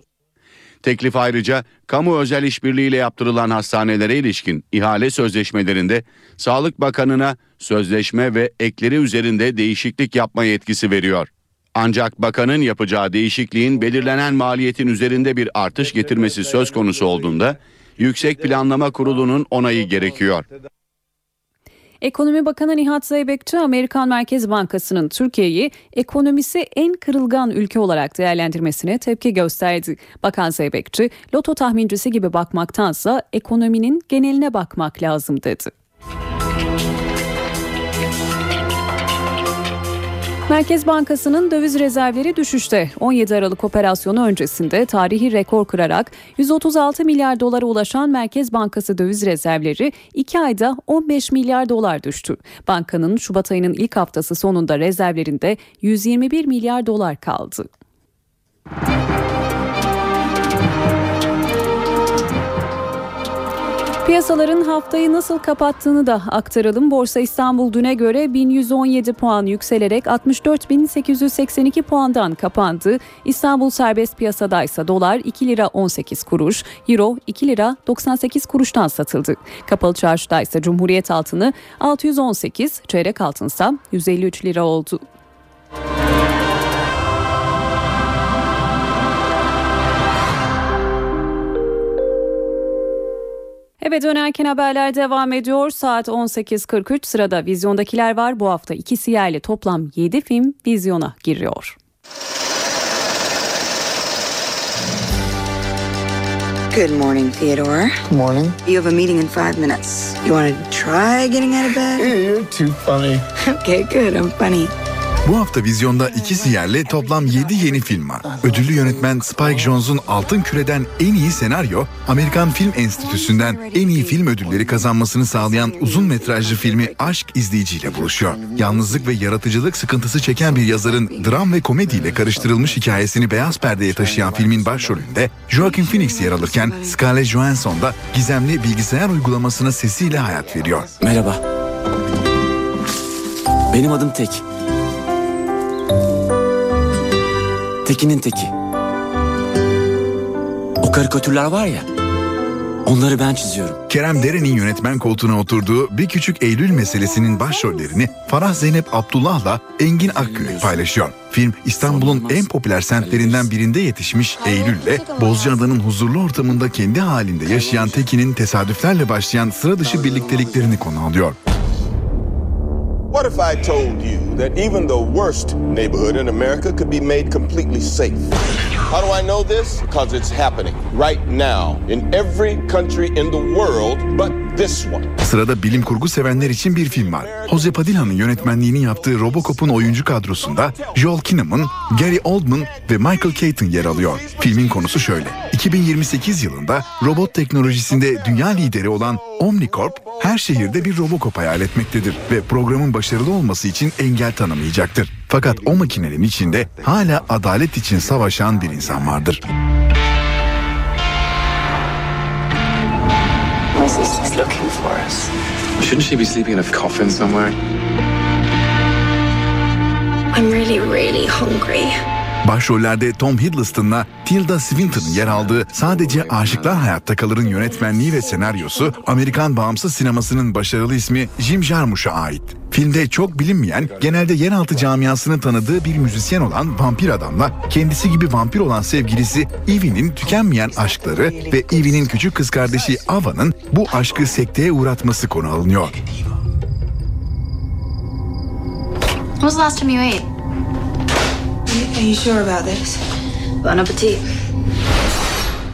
Teklif ayrıca kamu özel işbirliğiyle yaptırılan hastanelere ilişkin ihale sözleşmelerinde Sağlık Bakanı'na sözleşme ve ekleri üzerinde değişiklik yapma yetkisi veriyor. Ancak bakanın yapacağı değişikliğin belirlenen maliyetin üzerinde bir artış getirmesi söz konusu olduğunda Yüksek Planlama Kurulu'nun onayı gerekiyor. Ekonomi Bakanı Nihat Zeybekçi Amerikan Merkez Bankası'nın Türkiye'yi ekonomisi en kırılgan ülke olarak değerlendirmesine tepki gösterdi. Bakan Zeybekçi, loto tahmincisi gibi bakmaktansa ekonominin geneline bakmak lazım dedi. Merkez Bankası'nın döviz rezervleri düşüşte. 17 Aralık operasyonu öncesinde tarihi rekor kırarak 136 milyar dolara ulaşan Merkez Bankası döviz rezervleri 2 ayda 15 milyar dolar düştü. Bankanın Şubat ayının ilk haftası sonunda rezervlerinde 121 milyar dolar kaldı. Piyasaların haftayı nasıl kapattığını da aktaralım. Borsa İstanbul düne göre 1117 puan yükselerek 64.882 puandan kapandı. İstanbul serbest piyasada ise dolar 2 lira 18 kuruş, euro 2 lira 98 kuruştan satıldı. Kapalı çarşıda ise Cumhuriyet altını 618, çeyrek altınsa 153 lira oldu. Evet dönerken haberler devam ediyor. Saat 18.43 sırada vizyondakiler var. Bu hafta ikisi yerli toplam 7 film vizyona giriyor. Good morning, Theodore. Good morning. You have a meeting in five minutes. You want to try getting out of bed? You're too funny. [LAUGHS] Okay, good. I'm funny. Bu hafta vizyonda iki siyerle toplam 7 yeni film var. Ödüllü yönetmen Spike Jonze'un Altın Küre'den en iyi senaryo, Amerikan Film Enstitüsü'nden en iyi film ödülleri kazanmasını sağlayan uzun metrajlı filmi Aşk izleyiciyle buluşuyor. Yalnızlık ve yaratıcılık sıkıntısı çeken bir yazarın dram ve komediyle karıştırılmış hikayesini beyaz perdeye taşıyan filmin başrolünde Joaquin Phoenix yer alırken Scarlett Johansson da gizemli bilgisayar uygulamasına sesiyle hayat veriyor. Merhaba. Benim adım Tek. Tekinin teki. O karikatürler var ya. Onları ben çiziyorum. Kerem Deren'in yönetmen koltuğuna oturduğu Bir Küçük Eylül meselesinin başrollerini Farah Zeynep Abdullah'la Engin Akgürek paylaşıyor. Film İstanbul'un en popüler semtlerinden birinde yetişmiş Eylül'le Bozcaada'nın huzurlu ortamında kendi halinde yaşayan Tekin'in tesadüflerle başlayan sıra dışı birlikteliklerini konu alıyor. What if I told you that even the worst neighborhood in America could be made completely safe? How do I know this? Because it's happening right now in every country in the world but this one. Sırada bilim kurgu sevenler için bir film var. Jose Padilla'nın yönetmenliğini yaptığı Robocop'un oyuncu kadrosunda Joel Kinnaman, Gary Oldman ve Michael Keaton yer alıyor. Filmin konusu şöyle. 2028 yılında robot teknolojisinde dünya lideri olan Omnicorp her şehirde bir Robocop hayal etmektedir ve programın başarılı olması için engel tanımayacaktır. Fakat o makinenin içinde hala adalet için savaşan bir insan vardır. Sister's looking for us. Shouldn't she be sleeping in a coffin somewhere? I'm really, really hungry. Başrollerde Tom Hiddleston'la Tilda Swinton'ın yer aldığı Sadece Aşıklar Hayatta Kalır'ın yönetmenliği ve senaryosu Amerikan bağımsız sinemasının başarılı ismi Jim Jarmusch'a ait. Filmde çok bilinmeyen, genelde yeraltı camiasının tanıdığı bir müzisyen olan vampir adamla kendisi gibi vampir olan sevgilisi Evie'nin tükenmeyen aşkları ve Evie'nin küçük kız kardeşi Ava'nın bu aşkı sekteye uğratması konu alınıyor. When was the last time you ate? Are you sure about this? Bon appetit.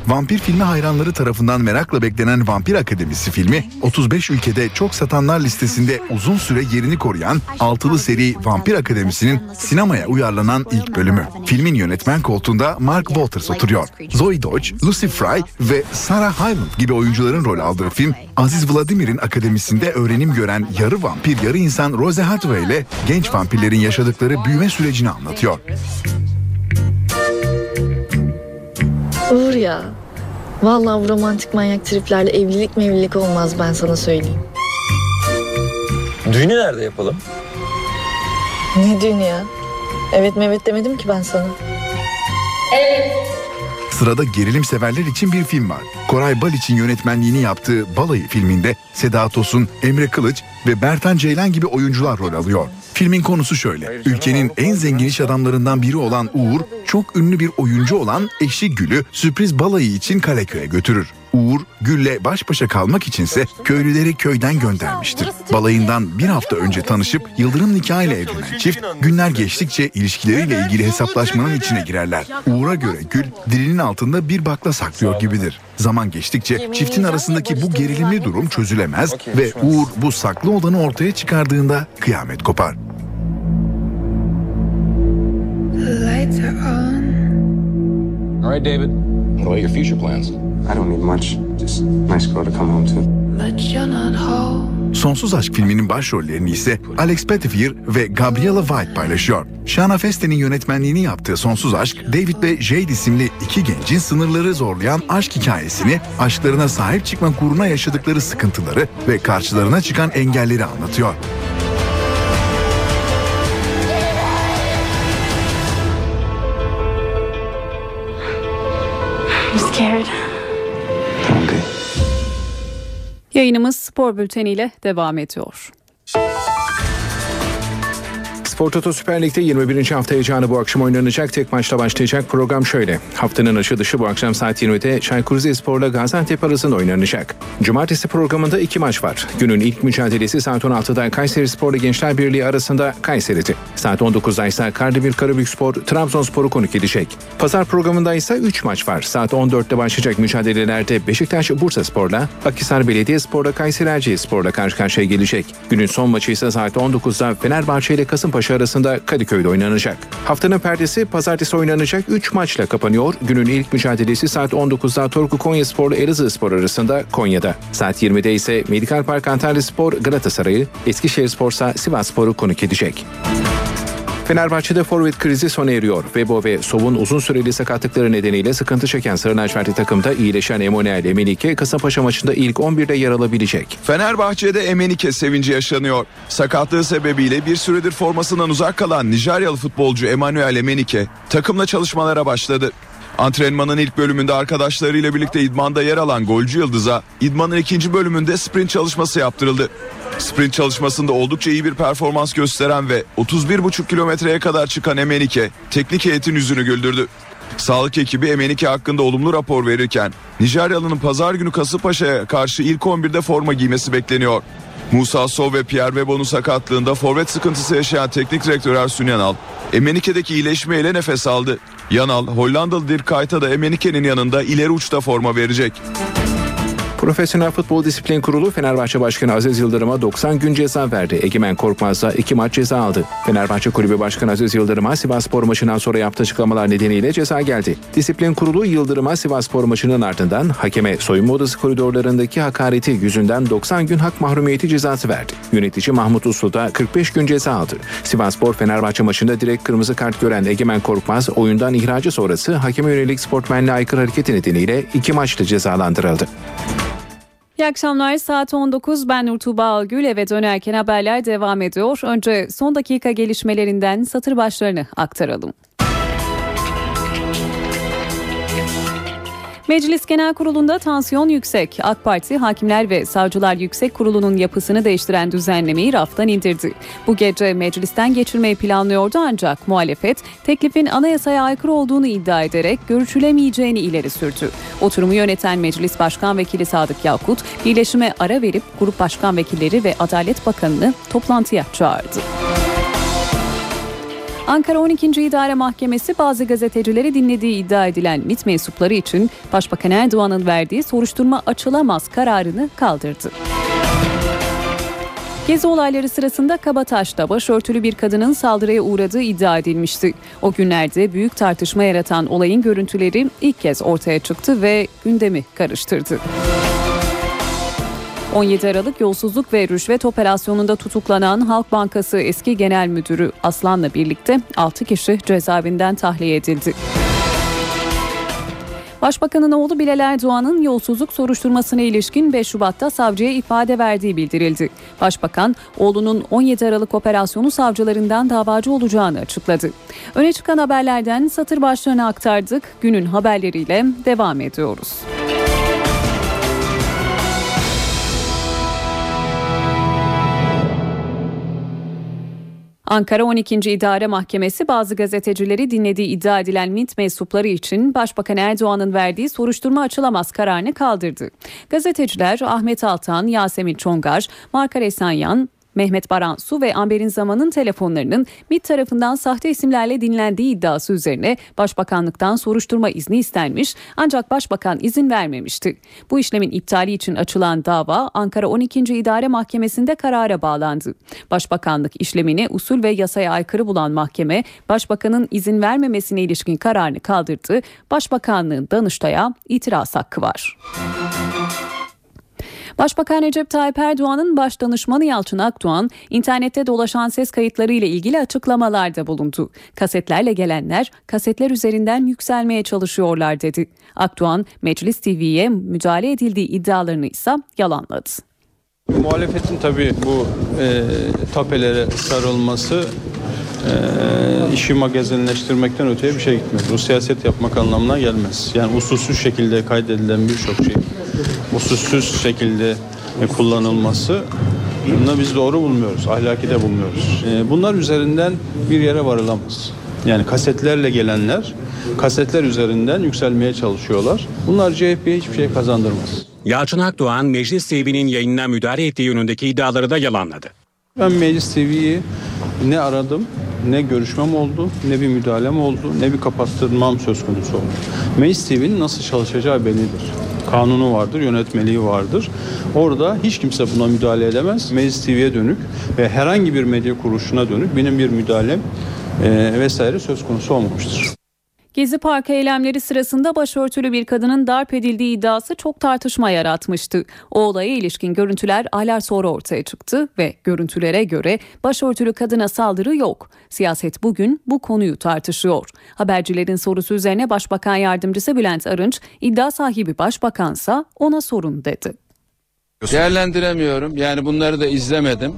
Vampir filmi hayranları tarafından merakla beklenen Vampir Akademisi filmi 35 ülkede çok satanlar listesinde uzun süre yerini koruyan altılı seri Vampir Akademisi'nin sinemaya uyarlanan ilk bölümü. Filmin yönetmen koltuğunda Mark Walters oturuyor. Zoe Dodge, Lucy Fry ve Sarah Hyland gibi oyuncuların rol aldığı film Aziz Vladimir'in akademisinde öğrenim gören yarı vampir yarı insan Rose Hathaway ile genç vampirlerin yaşadıkları büyüme sürecini anlatıyor. Uğur ya. Vallahi bu romantik manyak triplerle evlilik mevlilik olmaz ben sana söyleyeyim. Düğünü nerede yapalım? Ne düğünü ya? Evet mevet demedim ki ben sana. Sırada gerilim severler için bir film var. Koray Baliç'in yönetmenliğini yaptığı Balayı filminde Seda Tosun, Emre Kılıç ve Bertan Ceylan gibi oyuncular rol alıyor. Filmin konusu şöyle. Ülkenin en zengin iş adamlarından biri olan Uğur, çok ünlü bir oyuncu olan eşi Gül'ü sürpriz balayı için Kaleköy'e götürür. Uğur, Gül'le baş başa kalmak içinse köylüleri köyden göndermiştir. Balayından bir hafta önce tanışıp Yıldırım nikahıyla evlenen çift, günler geçtikçe ilişkileriyle ilgili hesaplaşmanın içine girerler. Uğur'a göre Gül, dilinin altında bir bakla saklıyor gibidir. Zaman geçtikçe çiftin arasındaki bu gerilimli durum çözülemez ve Uğur bu saklı olanı ortaya çıkardığında kıyamet kopar. Lights are on. All right, David. What are your future plans? I don't need much. Just nice girl to come home to. But you're not home. Sonsuz Aşk filminin başrollerini ise Alex Pettyfer ve Gabriella White paylaşıyor. Shana Feste'nin yönetmenliğini yaptığı Sonsuz Aşk, David ve Jade isimli iki gencin sınırları zorlayan aşk hikayesini, aşklarına sahip çıkmak uğruna yaşadıkları sıkıntıları ve karşılarına çıkan engelleri anlatıyor. Yayınımız spor bülteniyle devam ediyor. Spor Toto Süper Lig'de 21. hafta heyecanı bu akşam oynanacak. Tek maçla başlayacak program şöyle. Haftanın açılışı bu akşam saat 20'de Çaykur Rizespor'la Gaziantep arasında oynanacak. Cumartesi programında iki maç var. Günün ilk mücadelesi saat 16'da Kayseri Spor'la Gençler Birliği arasında Kayseri'de. Saat 19'da ise Kardemir Karabükspor Trabzonspor'u konuk edecek. Pazar programında ise 3 maç var. Saat 14'te başlayacak mücadelelerde Beşiktaş Bursa Spor'la, Akhisar Belediyespor'la Kayseri Erciyesspor'la karşı karşıya gelecek. Günün son maçı ise saat 19'da Fenerbahçe ile Kasımpaşa arasında Kadıköy'de oynanacak. Haftanın perdesi pazartesi oynanacak 3 maçla kapanıyor. Günün ilk mücadelesi saat 19'da Torku Konyaspor ile Elazığspor arasında Konya'da. Saat 20'de ise Medikal Park Antalya Spor Galatasaray'ı, Eskişehirspor ise Sivasspor'u konuk edecek. Fenerbahçe'de forvet krizi sona eriyor. Vebo ve Sov'un uzun süreli sakatlıkları nedeniyle sıkıntı çeken Sarı lacivertli takımda iyileşen Emanuel Emenike Kasımpaşa maçında ilk 11'de yer alabilecek. Fenerbahçe'de Emenike sevinci yaşanıyor. Sakatlığı sebebiyle bir süredir formasından uzak kalan Nijeryalı futbolcu Emanuel Emenike takımla çalışmalara başladı. Antrenmanın ilk bölümünde arkadaşlarıyla birlikte idmanda yer alan golcü Yıldız'a idmanın ikinci bölümünde sprint çalışması yaptırıldı. Sprint çalışmasında oldukça iyi bir performans gösteren ve 31,5 kilometreye kadar çıkan Emenike teknik heyetin yüzünü güldürdü. Sağlık ekibi Emenike hakkında olumlu rapor verirken Nijeryalı'nın pazar günü Kasımpaşa'ya karşı ilk 11'de forma giymesi bekleniyor. Musa Sov ve Pierre Webo'nun sakatlığında forvet sıkıntısı yaşayan teknik direktör Ersun Yanal, Emenike'deki iyileşmeyle nefes aldı. Yanal, Hollandalı Dirk Kuyt'a da Emenike'nin yanında ileri uçta forma verecek. Profesyonel Futbol Disiplin Kurulu Fenerbahçe Başkanı Aziz Yıldırım'a 90 gün ceza verdi. Egemen Korkmaz da 2 maç ceza aldı. Fenerbahçe Kulübü Başkanı Aziz Yıldırım'a Sivasspor maçından sonra yaptığı açıklamalar nedeniyle ceza geldi. Disiplin Kurulu Yıldırım'a Sivasspor maçının ardından hakeme soyunma odası koridorlarındaki hakareti yüzünden 90 gün hak mahrumiyeti cezası verdi. Yönetici Mahmut Uslu da 45 gün ceza aldı. Sivasspor Fenerbahçe maçında direkt kırmızı kart gören Egemen Korkmaz oyundan ihracı sonrası hakeme yönelik sportmenle aykırı hareketi nedeniyle 2 maçta cezalandırıldı. İyi akşamlar saat 19 ben Nur Algül eve dönerken haberler devam ediyor. Önce son dakika gelişmelerinden satır başlarını aktaralım. Meclis Genel Kurulu'nda tansiyon yüksek. AK Parti Hakimler ve Savcılar Yüksek Kurulu'nun yapısını değiştiren düzenlemeyi raftan indirdi. Bu gece meclisten geçirmeyi planlıyordu ancak muhalefet teklifin anayasaya aykırı olduğunu iddia ederek görüşülemeyeceğini ileri sürdü. Oturumu yöneten Meclis Başkan Vekili Sadık Yakut, birleşime ara verip Grup Başkan Vekilleri ve Adalet Bakanı'nı toplantıya çağırdı. Ankara 12. İdare Mahkemesi bazı gazetecileri dinlediği iddia edilen MİT mensupları için Başbakan Erdoğan'ın verdiği soruşturma açılamaz kararını kaldırdı. Gezi olayları sırasında Kabataş'ta başörtülü bir kadının saldırıya uğradığı iddia edilmişti. O günlerde büyük tartışma yaratan olayın görüntüleri ilk kez ortaya çıktı ve gündemi karıştırdı. 17 Aralık yolsuzluk ve rüşvet operasyonunda tutuklanan Halk Bankası eski genel müdürü Aslan'la birlikte 6 kişi cezaevinden tahliye edildi. Başbakanın oğlu Bilal Erdoğan'ın yolsuzluk soruşturmasına ilişkin 5 Şubat'ta savcıya ifade verdiği bildirildi. Başbakan oğlunun 17 Aralık operasyonu savcılarından davacı olacağını açıkladı. Öne çıkan haberlerden satır başlarını aktardık. Günün haberleriyle devam ediyoruz. Ankara 12. İdare Mahkemesi bazı gazetecileri dinlediği iddia edilen MİT mensupları için Başbakan Erdoğan'ın verdiği soruşturma açılamaz kararını kaldırdı. Gazeteciler Ahmet Altan, Yasemin Çongar, Markar Esenyan, Mehmet Baransu ve Amber'in Zaman'ın telefonlarının MİT tarafından sahte isimlerle dinlendiği iddiası üzerine Başbakanlıktan soruşturma izni istenmiş ancak Başbakan izin vermemişti. Bu işlemin iptali için açılan dava Ankara 12. İdare Mahkemesi'nde karara bağlandı. Başbakanlık işlemini usul ve yasaya aykırı bulan mahkeme Başbakanın izin vermemesine ilişkin kararını kaldırdı. Başbakanlığın Danıştay'a itiraz hakkı var. Başbakan Recep Tayyip Erdoğan'ın baş danışmanı Yalçın Akdoğan, internette dolaşan ses kayıtları ile ilgili açıklamalarda bulundu. Kasetlerle gelenler kasetler üzerinden yükselmeye çalışıyorlar dedi. Akdoğan, Meclis TV'ye müdahale edildiği iddialarını ise yalanladı. Muhalefetin tabii bu e, tapelere sarılması e, işi magazinleştirmekten öteye bir şey gitmez. Bu siyaset yapmak anlamına gelmez. Yani usulsüz şekilde kaydedilen birçok şey usulsüz şekilde e, kullanılması bunda biz doğru bulmuyoruz. Ahlaki de bulmuyoruz. E, bunlar üzerinden bir yere varılamaz. Yani kasetlerle gelenler kasetler üzerinden yükselmeye çalışıyorlar. Bunlar CHP'ye hiçbir şey kazandırmaz. Yalçın Akdoğan Meclis TV'nin yayınına müdahale ettiği yönündeki iddiaları da yalanladı. Ben Meclis TV'yi ne aradım, ne görüşmem oldu, ne bir müdahalem oldu, ne bir kapattırmam söz konusu oldu. Meclis TV'nin nasıl çalışacağı bellidir. Kanunu vardır, yönetmeliği vardır. Orada hiç kimse buna müdahale edemez. Meclis TV'ye dönük ve herhangi bir medya kuruluşuna dönük benim bir müdahalem e, vesaire söz konusu olmamıştır. Gezi Parkı eylemleri sırasında başörtülü bir kadının darp edildiği iddiası çok tartışma yaratmıştı. O olaya ilişkin görüntüler aylar sonra ortaya çıktı ve görüntülere göre başörtülü kadına saldırı yok. Siyaset bugün bu konuyu tartışıyor. Habercilerin sorusu üzerine Başbakan Yardımcısı Bülent Arınç, iddia sahibi başbakansa ona sorun dedi. Değerlendiremiyorum. Yani bunları da izlemedim.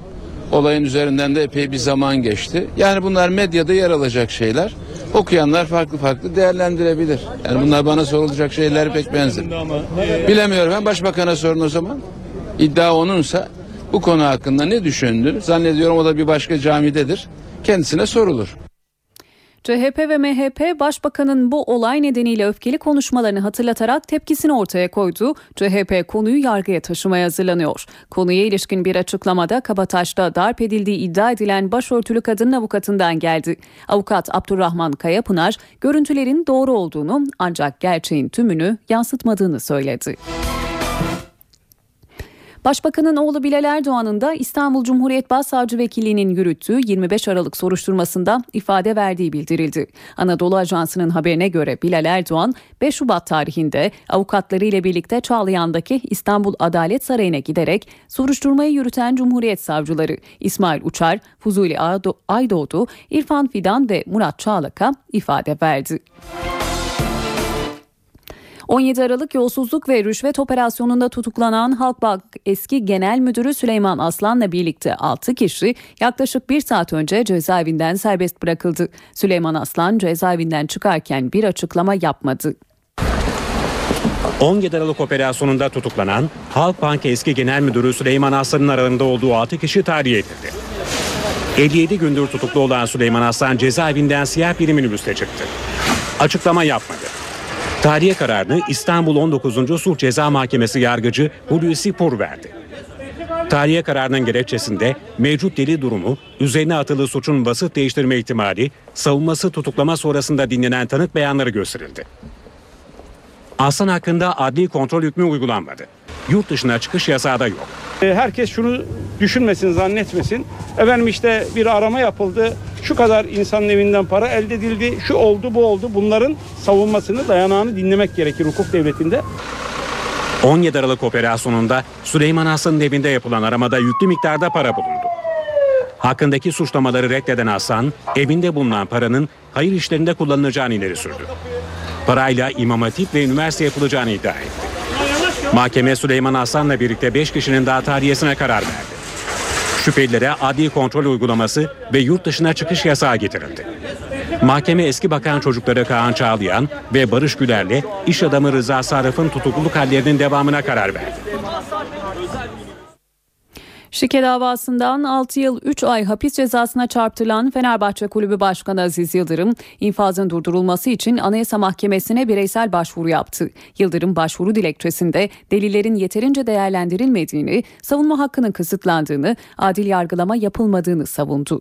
Olayın üzerinden de epey bir zaman geçti. Yani bunlar medyada yer alacak şeyler. Okuyanlar farklı farklı değerlendirebilir. Yani bunlar bana sorulacak şeyler pek benzemiyor. Bilemiyorum ben başbakana sorun o zaman. İddia onunsa bu konu hakkında ne düşündü? Zannediyorum o da bir başka camidedir. Kendisine sorulur. CHP ve MHP başbakanın bu olay nedeniyle öfkeli konuşmalarını hatırlatarak tepkisini ortaya koydu. CHP konuyu yargıya taşımaya hazırlanıyor. Konuya ilişkin bir açıklamada Kabataş'ta darp edildiği iddia edilen başörtülü kadının avukatından geldi. Avukat Abdurrahman Kayapınar görüntülerin doğru olduğunu ancak gerçeğin tümünü yansıtmadığını söyledi. Başbakanın oğlu Bilal Erdoğan'ın da İstanbul Cumhuriyet Başsavcı Vekilliği'nin yürüttüğü 25 Aralık soruşturmasında ifade verdiği bildirildi. Anadolu Ajansı'nın haberine göre Bilal Erdoğan 5 Şubat tarihinde avukatları ile birlikte Çağlayan'daki İstanbul Adalet Sarayı'na giderek soruşturmayı yürüten Cumhuriyet Savcıları İsmail Uçar, Fuzuli Aydoğdu, İrfan Fidan ve Murat Çağlak'a ifade verdi. 17 Aralık yolsuzluk ve rüşvet operasyonunda tutuklanan Halkbank eski genel müdürü Süleyman Aslan'la birlikte 6 kişi yaklaşık bir saat önce cezaevinden serbest bırakıldı. Süleyman Aslan cezaevinden çıkarken bir açıklama yapmadı. 17 Aralık operasyonunda tutuklanan Halkbank eski genel müdürü Süleyman Aslan'ın aralarında olduğu 6 kişi tahliye edildi. 57 gündür tutuklu olan Süleyman Aslan cezaevinden siyah bir minibüste çıktı. Açıklama yapmadı. Tahliye kararını İstanbul 19. Sulh Ceza Mahkemesi yargıcı Hulusi Pur verdi. Tahliye kararının gerekçesinde mevcut deli durumu, üzerine atılı suçun basit değiştirme ihtimali, savunması tutuklama sonrasında dinlenen tanık beyanları gösterildi. Aslan hakkında adli kontrol hükmü uygulanmadı. Yurt dışına çıkış yasağı da yok. Herkes şunu düşünmesin, zannetmesin. Efendim işte bir arama yapıldı. Şu kadar insanın evinden para elde edildi. Şu oldu, bu oldu. Bunların savunmasını, dayanağını dinlemek gerekir hukuk devletinde. 17 Aralık operasyonunda Süleyman Aslan'ın evinde yapılan aramada yüklü miktarda para bulundu. Hakkındaki suçlamaları reddeden Aslan, evinde bulunan paranın hayır işlerinde kullanılacağını ileri sürdü. Parayla İmam Hatip ve üniversite yapılacağını iddia etti. Mahkeme Süleyman Aslan'la birlikte 5 kişinin daha tahliyesine karar verdi. Şüphelilere adli kontrol uygulaması ve yurt dışına çıkış yasağı getirildi. Mahkeme eski bakan çocukları Kaan Çağlayan ve Barış Güler'le iş adamı Rıza Sarıf'ın tutukluluk hallerinin devamına karar verdi. Şike davasından 6 yıl 3 ay hapis cezasına çarptırılan Fenerbahçe Kulübü Başkanı Aziz Yıldırım, infazın durdurulması için Anayasa Mahkemesi'ne bireysel başvuru yaptı. Yıldırım başvuru dilekçesinde delillerin yeterince değerlendirilmediğini, savunma hakkının kısıtlandığını, adil yargılama yapılmadığını savundu.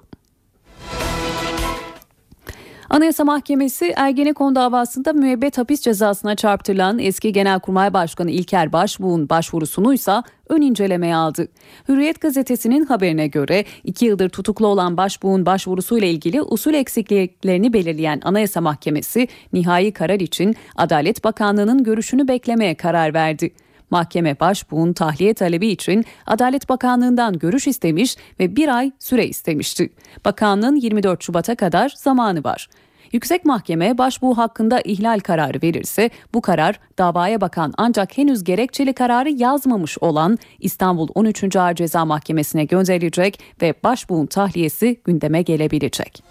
Anayasa Mahkemesi Ergenekon davasında müebbet hapis cezasına çarptırılan eski Genelkurmay Başkanı İlker Başbuğ'un başvurusunu ise ön incelemeye aldı. Hürriyet gazetesinin haberine göre iki yıldır tutuklu olan Başbuğ'un başvurusuyla ilgili usul eksikliklerini belirleyen Anayasa Mahkemesi nihai karar için Adalet Bakanlığı'nın görüşünü beklemeye karar verdi. Mahkeme başbuğun tahliye talebi için Adalet Bakanlığı'ndan görüş istemiş ve bir ay süre istemişti. Bakanlığın 24 Şubat'a kadar zamanı var. Yüksek Mahkeme başbuğ hakkında ihlal kararı verirse bu karar davaya bakan ancak henüz gerekçeli kararı yazmamış olan İstanbul 13. Ağır Ceza Mahkemesi'ne gönderilecek ve başbuğun tahliyesi gündeme gelebilecek.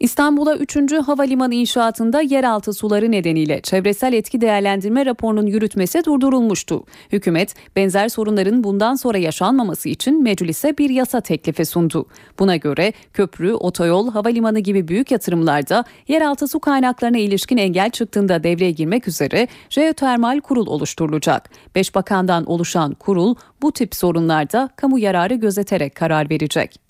İstanbul'a 3. havalimanı inşaatında yeraltı suları nedeniyle çevresel etki değerlendirme raporunun yürütmesi durdurulmuştu. Hükümet benzer sorunların bundan sonra yaşanmaması için meclise bir yasa teklifi sundu. Buna göre köprü, otoyol, havalimanı gibi büyük yatırımlarda yeraltı su kaynaklarına ilişkin engel çıktığında devreye girmek üzere jeotermal kurul oluşturulacak. Beş bakandan oluşan kurul bu tip sorunlarda kamu yararı gözeterek karar verecek.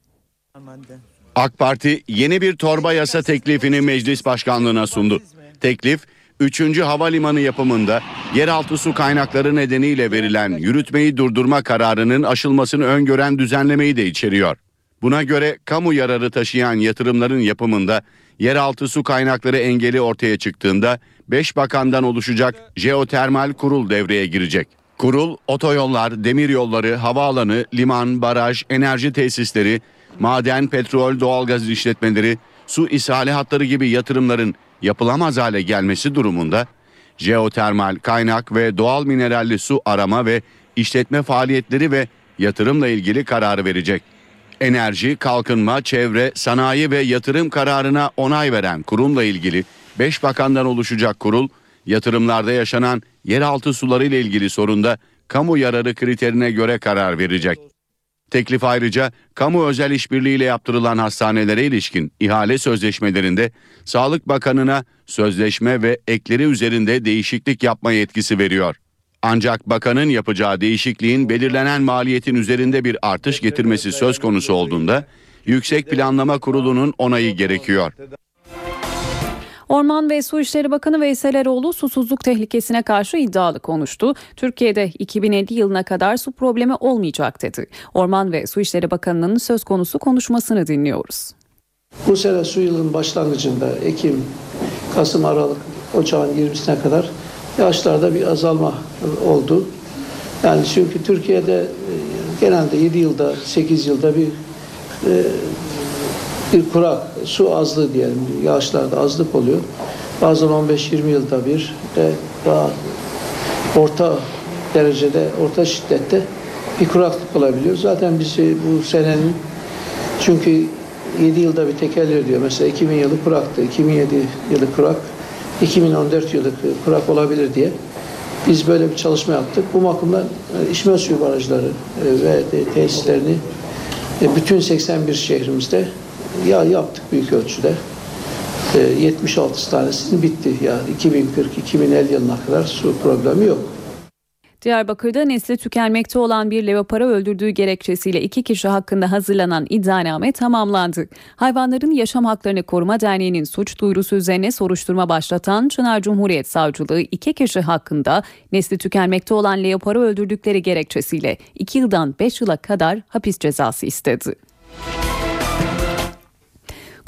AK Parti yeni bir torba yasa teklifini meclis başkanlığına sundu. Teklif 3. havalimanı yapımında yeraltı su kaynakları nedeniyle verilen yürütmeyi durdurma kararının aşılmasını öngören düzenlemeyi de içeriyor. Buna göre kamu yararı taşıyan yatırımların yapımında yeraltı su kaynakları engeli ortaya çıktığında 5 bakandan oluşacak jeotermal kurul devreye girecek. Kurul otoyollar, demiryolları, havaalanı, liman, baraj, enerji tesisleri, maden, petrol, doğalgaz işletmeleri, su ishali hatları gibi yatırımların yapılamaz hale gelmesi durumunda jeotermal, kaynak ve doğal mineralli su arama ve işletme faaliyetleri ve yatırımla ilgili kararı verecek. Enerji, kalkınma, çevre, sanayi ve yatırım kararına onay veren kurumla ilgili 5 bakandan oluşacak kurul, yatırımlarda yaşanan yeraltı suları ile ilgili sorunda kamu yararı kriterine göre karar verecek. Teklif ayrıca kamu özel işbirliğiyle yaptırılan hastanelere ilişkin ihale sözleşmelerinde Sağlık Bakanı'na sözleşme ve ekleri üzerinde değişiklik yapma yetkisi veriyor. Ancak bakanın yapacağı değişikliğin belirlenen maliyetin üzerinde bir artış getirmesi söz konusu olduğunda Yüksek Planlama Kurulu'nun onayı gerekiyor. Orman ve Su İşleri Bakanı Veysel Eroğlu susuzluk tehlikesine karşı iddialı konuştu. Türkiye'de 2050 yılına kadar su problemi olmayacak dedi. Orman ve Su İşleri Bakanı'nın söz konusu konuşmasını dinliyoruz. Bu sene su yılının başlangıcında Ekim, Kasım, Aralık, Ocağın 20'sine kadar yağışlarda bir azalma oldu. Yani çünkü Türkiye'de e, genelde 7 yılda, 8 yılda bir e, bir kurak, su azlığı diyelim, yağışlarda azlık oluyor. Bazen 15-20 yılda bir de daha orta derecede, orta şiddette bir kuraklık olabiliyor. Zaten bizi bu senenin çünkü 7 yılda bir tekerrür diyor. Mesela 2000 yılı kuraktı, 2007 yılı kurak, 2014 yılı kurak olabilir diye. Biz böyle bir çalışma yaptık. Bu bakımdan e, içme suyu barajları e, ve tesislerini e, bütün 81 şehrimizde ya yaptık büyük ölçüde. E, 76 tanesinin bitti. Yani 2040-2050 yılına kadar su problemi yok. Diyarbakır'da nesli tükenmekte olan bir leopara öldürdüğü gerekçesiyle iki kişi hakkında hazırlanan iddianame tamamlandı. Hayvanların Yaşam Haklarını Koruma Derneği'nin suç duyurusu üzerine soruşturma başlatan Çınar Cumhuriyet Savcılığı iki kişi hakkında nesli tükenmekte olan leoparı öldürdükleri gerekçesiyle 2 yıldan 5 yıla kadar hapis cezası istedi.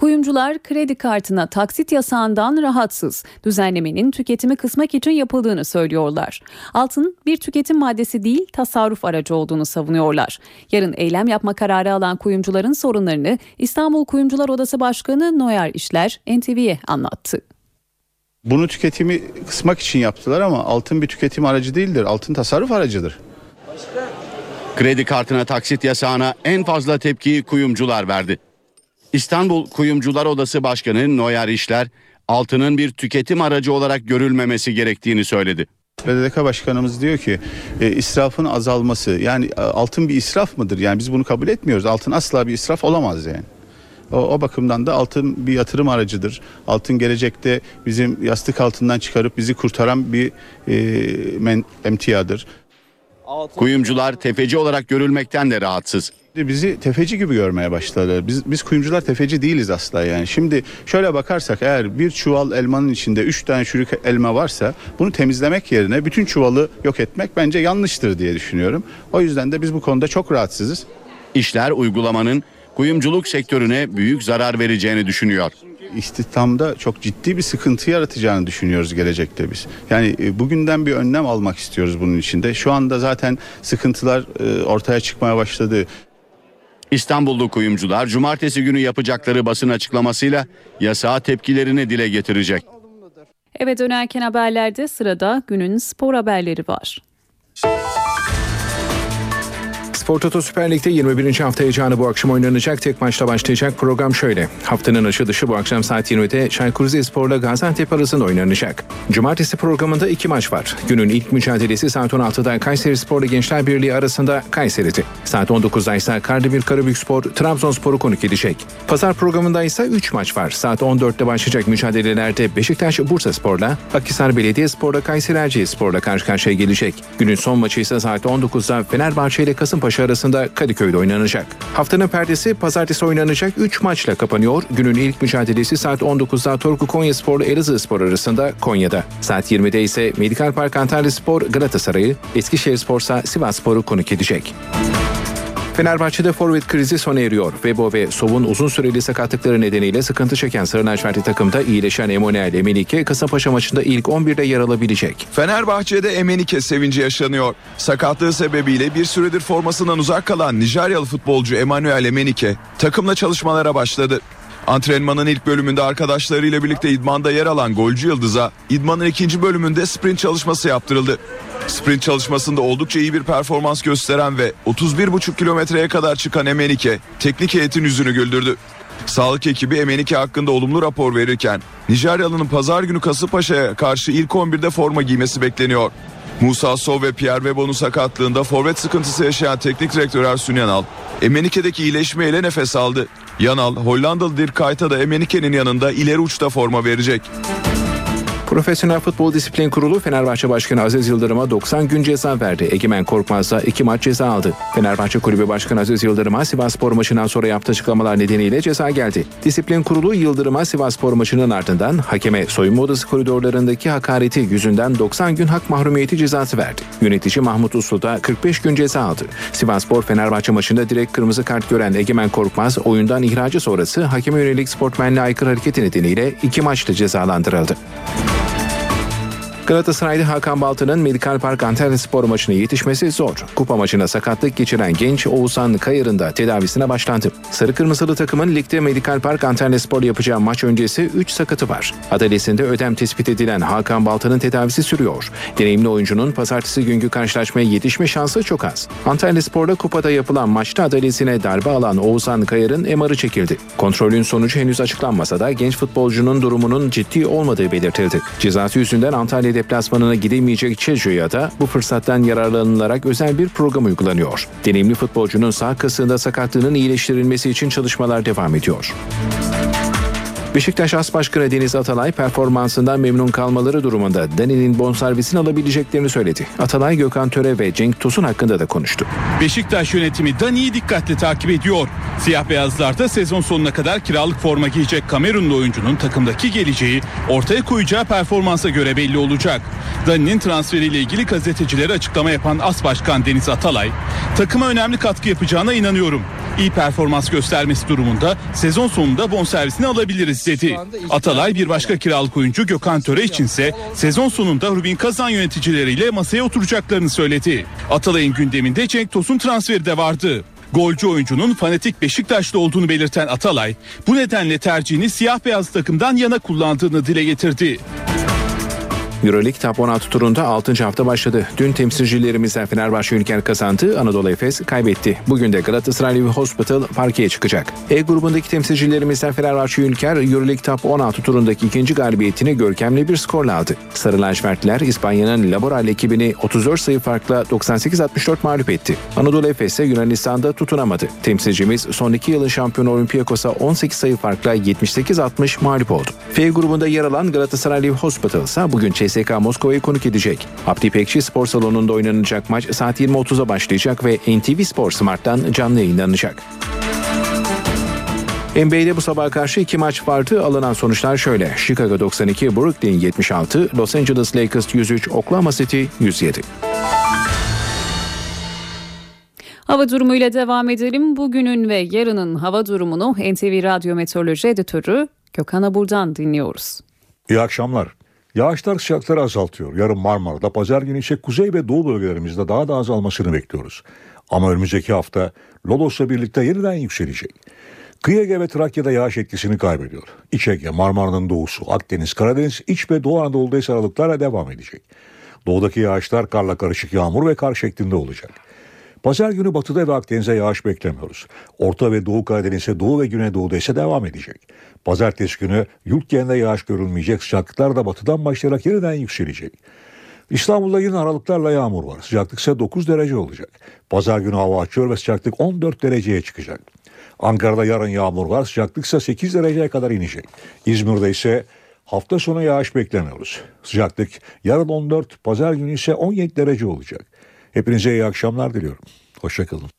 Kuyumcular kredi kartına taksit yasağından rahatsız. Düzenlemenin tüketimi kısmak için yapıldığını söylüyorlar. Altın bir tüketim maddesi değil tasarruf aracı olduğunu savunuyorlar. Yarın eylem yapma kararı alan kuyumcuların sorunlarını İstanbul Kuyumcular Odası Başkanı Noyer İşler NTV'ye anlattı. Bunu tüketimi kısmak için yaptılar ama altın bir tüketim aracı değildir. Altın tasarruf aracıdır. Kredi kartına taksit yasağına en fazla tepkiyi kuyumcular verdi. İstanbul Kuyumcular Odası Başkanı Noyer İşler, altının bir tüketim aracı olarak görülmemesi gerektiğini söyledi. BDDK Başkanımız diyor ki e, israfın azalması yani e, altın bir israf mıdır? Yani biz bunu kabul etmiyoruz. Altın asla bir israf olamaz yani. O, o bakımdan da altın bir yatırım aracıdır. Altın gelecekte bizim yastık altından çıkarıp bizi kurtaran bir e, men, emtiadır. Kuyumcular tefeci olarak görülmekten de rahatsız. Bizi tefeci gibi görmeye başladılar. Biz, biz kuyumcular tefeci değiliz asla yani. Şimdi şöyle bakarsak eğer bir çuval elmanın içinde 3 tane çürük elma varsa bunu temizlemek yerine bütün çuvalı yok etmek bence yanlıştır diye düşünüyorum. O yüzden de biz bu konuda çok rahatsızız. İşler uygulamanın kuyumculuk sektörüne büyük zarar vereceğini düşünüyor. İstihdamda çok ciddi bir sıkıntı yaratacağını düşünüyoruz gelecekte biz. Yani e, bugünden bir önlem almak istiyoruz bunun içinde. Şu anda zaten sıkıntılar e, ortaya çıkmaya başladı. İstanbullu kuyumcular cumartesi günü yapacakları basın açıklamasıyla yasağa tepkilerini dile getirecek. Eve dönerken haberlerde sırada günün spor haberleri var. Spor Toto Süper Lig'de 21. hafta heyecanı bu akşam oynanacak. Tek maçla başlayacak program şöyle. Haftanın açılışı bu akşam saat 20'de Çaykur Rizespor'la Gaziantep arasında oynanacak. Cumartesi programında iki maç var. Günün ilk mücadelesi saat 16'da Kayseri Spor'la Gençler Birliği arasında Kayseri'de. Saat 19'da ise Kardemir Karabükspor Trabzonspor'u konuk edecek. Pazar programında ise 3 maç var. Saat 14'te başlayacak mücadelelerde Beşiktaş Bursa Spor'la, Akhisar Belediyespor'la Kayseri Erciyesspor'la karşı karşıya gelecek. Günün son maçı ise saat 19'da Fenerbahçe ile Kasımpaşa arasında Kadıköy'de oynanacak. Haftanın perdesi pazartesi oynanacak 3 maçla kapanıyor. Günün ilk mücadelesi saat 19'da Torku Konyaspor'la Elazığ Spor arasında Konya'da. Saat 20'de ise Medikal Park Antalya Spor Galatasaray'ı, Eskişehir Spor'sa Sivas Spor'u konuk edecek. Fenerbahçe'de forvet krizi sona eriyor. Vebo ve Sov'un uzun süreli sakatlıkları nedeniyle sıkıntı çeken Sarı takımda iyileşen Emanuel Emenike Kasımpaşa maçında ilk 11'de yer alabilecek. Fenerbahçe'de Emenike sevinci yaşanıyor. Sakatlığı sebebiyle bir süredir formasından uzak kalan Nijeryalı futbolcu Emanuel Emenike takımla çalışmalara başladı. Antrenmanın ilk bölümünde arkadaşlarıyla birlikte idmanda yer alan golcü Yıldız'a idmanın ikinci bölümünde sprint çalışması yaptırıldı. Sprint çalışmasında oldukça iyi bir performans gösteren ve 31,5 kilometreye kadar çıkan Emenike teknik heyetin yüzünü güldürdü. Sağlık ekibi Emenike hakkında olumlu rapor verirken Nijeryalı'nın pazar günü Kasımpaşa'ya karşı ilk 11'de forma giymesi bekleniyor. Musa Sov ve Pierre Webo'nun sakatlığında forvet sıkıntısı yaşayan teknik direktör Ersun Yanal, Emenike'deki iyileşmeyle nefes aldı. Yanal, Hollandalı Dirk Kuyt'a da Emenike'nin yanında ileri uçta forma verecek. Profesyonel Futbol Disiplin Kurulu Fenerbahçe Başkanı Aziz Yıldırım'a 90 gün ceza verdi. Egemen Korkmaz'da 2 maç ceza aldı. Fenerbahçe Kulübü Başkanı Aziz Yıldırım'a Sivas Spor maçından sonra yaptığı açıklamalar nedeniyle ceza geldi. Disiplin Kurulu Yıldırım'a Sivas Spor maçının ardından hakeme soyunma odası koridorlarındaki hakareti yüzünden 90 gün hak mahrumiyeti cezası verdi. Yönetici Mahmut Uslu da 45 gün ceza aldı. Sivas Spor Fenerbahçe maçında direkt kırmızı kart gören Egemen Korkmaz oyundan ihracı sonrası hakeme yönelik sportmenle aykırı hareketi nedeniyle 2 maçta cezalandırıldı. Galatasaraylı Hakan Baltı'nın Medikal Park Antalya Spor maçına yetişmesi zor. Kupa maçına sakatlık geçiren genç Oğuzhan Kayır'ın da tedavisine başlandı. Sarı Kırmızılı takımın ligde Medikal Park Antalya Spor yapacağı maç öncesi 3 sakatı var. Adalesinde ödem tespit edilen Hakan Baltı'nın tedavisi sürüyor. Deneyimli oyuncunun pazartesi günkü karşılaşmaya yetişme şansı çok az. Antalya Spor'da kupada yapılan maçta adalesine darbe alan Oğuzhan Kayır'ın MR'ı çekildi. Kontrolün sonucu henüz açıklanmasa da genç futbolcunun durumunun ciddi olmadığı belirtildi. Cezası yüzünden Antalya deplasmanına gidemeyecek Çeco'ya da bu fırsattan yararlanılarak özel bir program uygulanıyor. Deneyimli futbolcunun sağ kasığında sakatlığının iyileştirilmesi için çalışmalar devam ediyor. Beşiktaş As Başkanı Deniz Atalay performansından memnun kalmaları durumunda Dani'nin bonservisini alabileceklerini söyledi. Atalay Gökhan Töre ve Cenk Tosun hakkında da konuştu. Beşiktaş yönetimi Dani'yi dikkatle takip ediyor. Siyah beyazlarda sezon sonuna kadar kiralık forma giyecek Kamerunlu oyuncunun takımdaki geleceği ortaya koyacağı performansa göre belli olacak. Dani'nin transferiyle ilgili gazetecilere açıklama yapan As Başkan Deniz Atalay, takıma önemli katkı yapacağına inanıyorum. İyi performans göstermesi durumunda sezon sonunda bonservisini alabiliriz dedi. Atalay bir başka kiralık oyuncu Gökhan Töre içinse sezon sonunda Rubin Kazan yöneticileriyle masaya oturacaklarını söyledi. Atalay'ın gündeminde Cenk Tosun transferi de vardı. Golcü oyuncunun fanatik Beşiktaşlı olduğunu belirten Atalay, bu nedenle tercihini siyah beyaz takımdan yana kullandığını dile getirdi. Euroleague Top 16 turunda 6. hafta başladı. Dün temsilcilerimizden Fenerbahçe Ülker kazandı, Anadolu Efes kaybetti. Bugün de Galatasaray Livi Hospital parkeye çıkacak. E grubundaki temsilcilerimizden Fenerbahçe Ülker Euroleague Top 16 turundaki ikinci galibiyetini görkemli bir skorla aldı. Sarı lacivertler İspanya'nın Laboral ekibini 34 sayı farkla 98-64 mağlup etti. Anadolu Efes ise Yunanistan'da tutunamadı. Temsilcimiz son iki yılın şampiyonu Olympiakos'a 18 sayı farkla 78-60 mağlup oldu. F grubunda yer alan Galatasaray Hospital ise bugün CSK Moskova'yı konuk edecek. Abdi Pekçi Spor Salonu'nda oynanacak maç saat 20.30'a başlayacak ve NTV Spor Smart'tan canlı yayınlanacak. NBA'de bu sabaha karşı iki maç vardı. Alınan sonuçlar şöyle. Chicago 92, Brooklyn 76, Los Angeles Lakers 103, Oklahoma City 107. Hava durumuyla devam edelim. Bugünün ve yarının hava durumunu NTV Radyo Meteoroloji Editörü Gökhan Abur'dan dinliyoruz. İyi akşamlar. Yağışlar sıcaklıkları azaltıyor. Yarın Marmara'da, pazar günü ise kuzey ve doğu bölgelerimizde daha da azalmasını bekliyoruz. Ama önümüzdeki hafta Lodos'la birlikte yeniden yükselecek. Kıyı Ege ve Trakya'da yağış etkisini kaybediyor. İç Ege, Marmara'nın doğusu, Akdeniz, Karadeniz, İç ve Doğu Anadolu'da ise aralıklarla devam edecek. Doğudaki yağışlar karla karışık yağmur ve kar şeklinde olacak. Pazar günü batıda ve Akdeniz'e yağış beklemiyoruz. Orta ve Doğu Karadeniz'e Doğu ve Güneydoğu'da ise devam edecek. Pazartesi günü yurt genelinde yağış görülmeyecek. Sıcaklıklar da batıdan başlayarak yeniden yükselecek. İstanbul'da yine aralıklarla yağmur var. Sıcaklık ise 9 derece olacak. Pazar günü hava açıyor ve sıcaklık 14 dereceye çıkacak. Ankara'da yarın yağmur var. Sıcaklık ise 8 dereceye kadar inecek. İzmir'de ise hafta sonu yağış beklemiyoruz. Sıcaklık yarın 14, pazar günü ise 17 derece olacak. Hepinize iyi akşamlar diliyorum. Hoşçakalın.